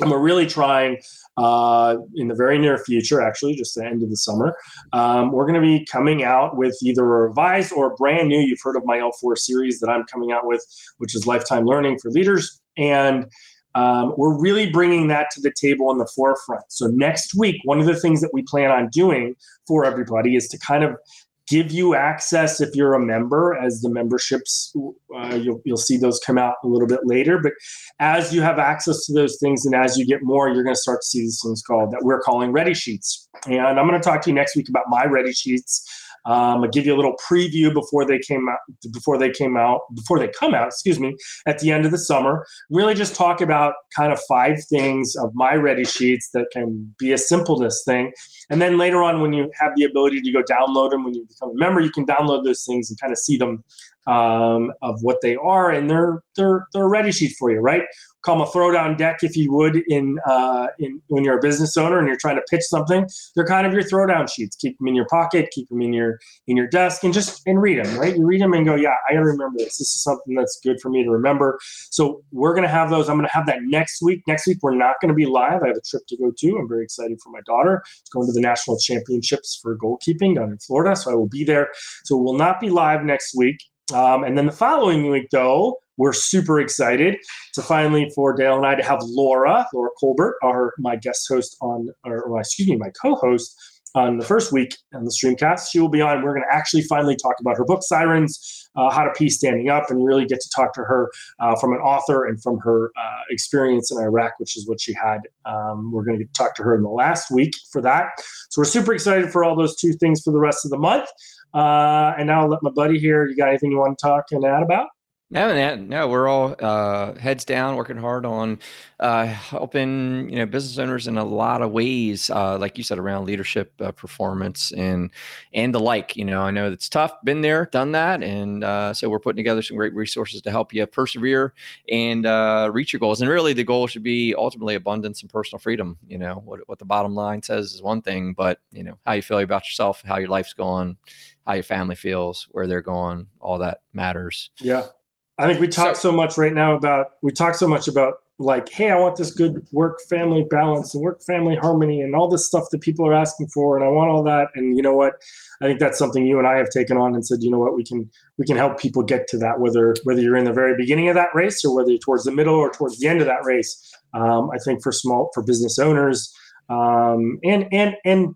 And we're really trying uh, in the very near future, actually, just the end of the summer. Um, we're going to be coming out with either a revised or brand new. You've heard of my L4 series that I'm coming out with, which is Lifetime Learning for Leaders. And um, we're really bringing that to the table in the forefront. So, next week, one of the things that we plan on doing for everybody is to kind of give you access if you're a member as the memberships uh, you'll, you'll see those come out a little bit later. But as you have access to those things and as you get more you're going to start to see these things called that we're calling ready sheets. And i'm going to talk to you next week about my ready sheets um, I'll give you a little preview before they came out, before they came out, before they come out, excuse me, at the end of the summer. Really just talk about kind of five things of my ready sheets that can be a simpleness thing. And then later on, when you have the ability to go download them, when you become a member, you can download those things and kind of see them um, of what they are, and they're they're they're a ready sheet for you, right? Call them a throwdown deck if you would in uh, in when you're a business owner and you're trying to pitch something. They're kind of your throwdown sheets. Keep them in your pocket, keep them in your in your desk, and just and read them. Right? You read them and go, yeah, I gotta remember this. This is something that's good for me to remember. So we're gonna have those. I'm gonna have that next week. Next week we're not gonna be live. I have a trip to go to. I'm very excited for my daughter. Going to the national championships for goalkeeping down in Florida, so I will be there. So we'll not be live next week Um, and then the following week, though, we're super excited to finally for Dale and I to have Laura, Laura Colbert, our my guest host on, or, or excuse me, my co-host on the first week on the Streamcast. She will be on. We're going to actually finally talk about her book, Sirens, uh, How to Peace Standing Up, and really get to talk to her uh, from an author and from her uh, experience in Iraq, which is what she had. Um, we're going to talk to her in the last week for that. So we're super excited for all those two things for the rest of the month. Uh, and now I'll let my buddy here. You got anything you want to talk and add about? No, no, we're all uh, heads down, working hard on uh, helping you know business owners in a lot of ways, uh, like you said, around leadership, uh, performance, and and the like. You know, I know it's tough, been there, done that, and uh, so we're putting together some great resources to help you persevere and uh, reach your goals. And really, the goal should be ultimately abundance and personal freedom. You know, what what the bottom line says is one thing, but you know how you feel about yourself, how your life's going, how your family feels, where they're going, all that matters. Yeah. I think we talk so, so, much right now about we talk so much about like, hey, I want this good work family balance and work family harmony and all this stuff that people are asking for, and I want all that. And you know what? I think that's something you and I have taken on and said, you know what, we can we can help people get to that, whether whether you're in the very beginning of that race or whether you're towards the middle or towards the end of that race. Um, I think for small for business owners um, and and and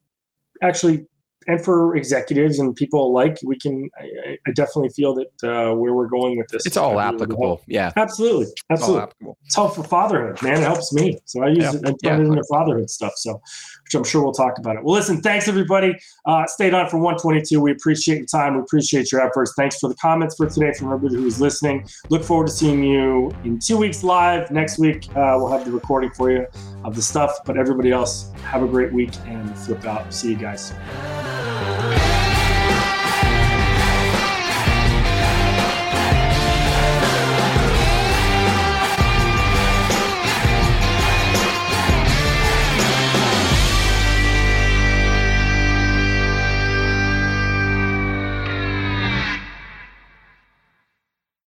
actually and for executives and people alike, we can. I, I definitely feel that uh, where we're going with this, it's all applicable. Yeah, absolutely, absolutely. It's, all it's helpful for fatherhood, man. It helps me, so I use yeah. it. I yeah. it into fatherhood stuff. So, which I'm sure we'll talk about it. Well, listen, thanks everybody. Uh, stayed on for 122. We appreciate your time. We appreciate your efforts. Thanks for the comments for today from everybody who is listening. Look forward to seeing you in two weeks live. Next week, uh, we'll have the recording for you of the stuff. But everybody else, have a great week and flip out. See you guys.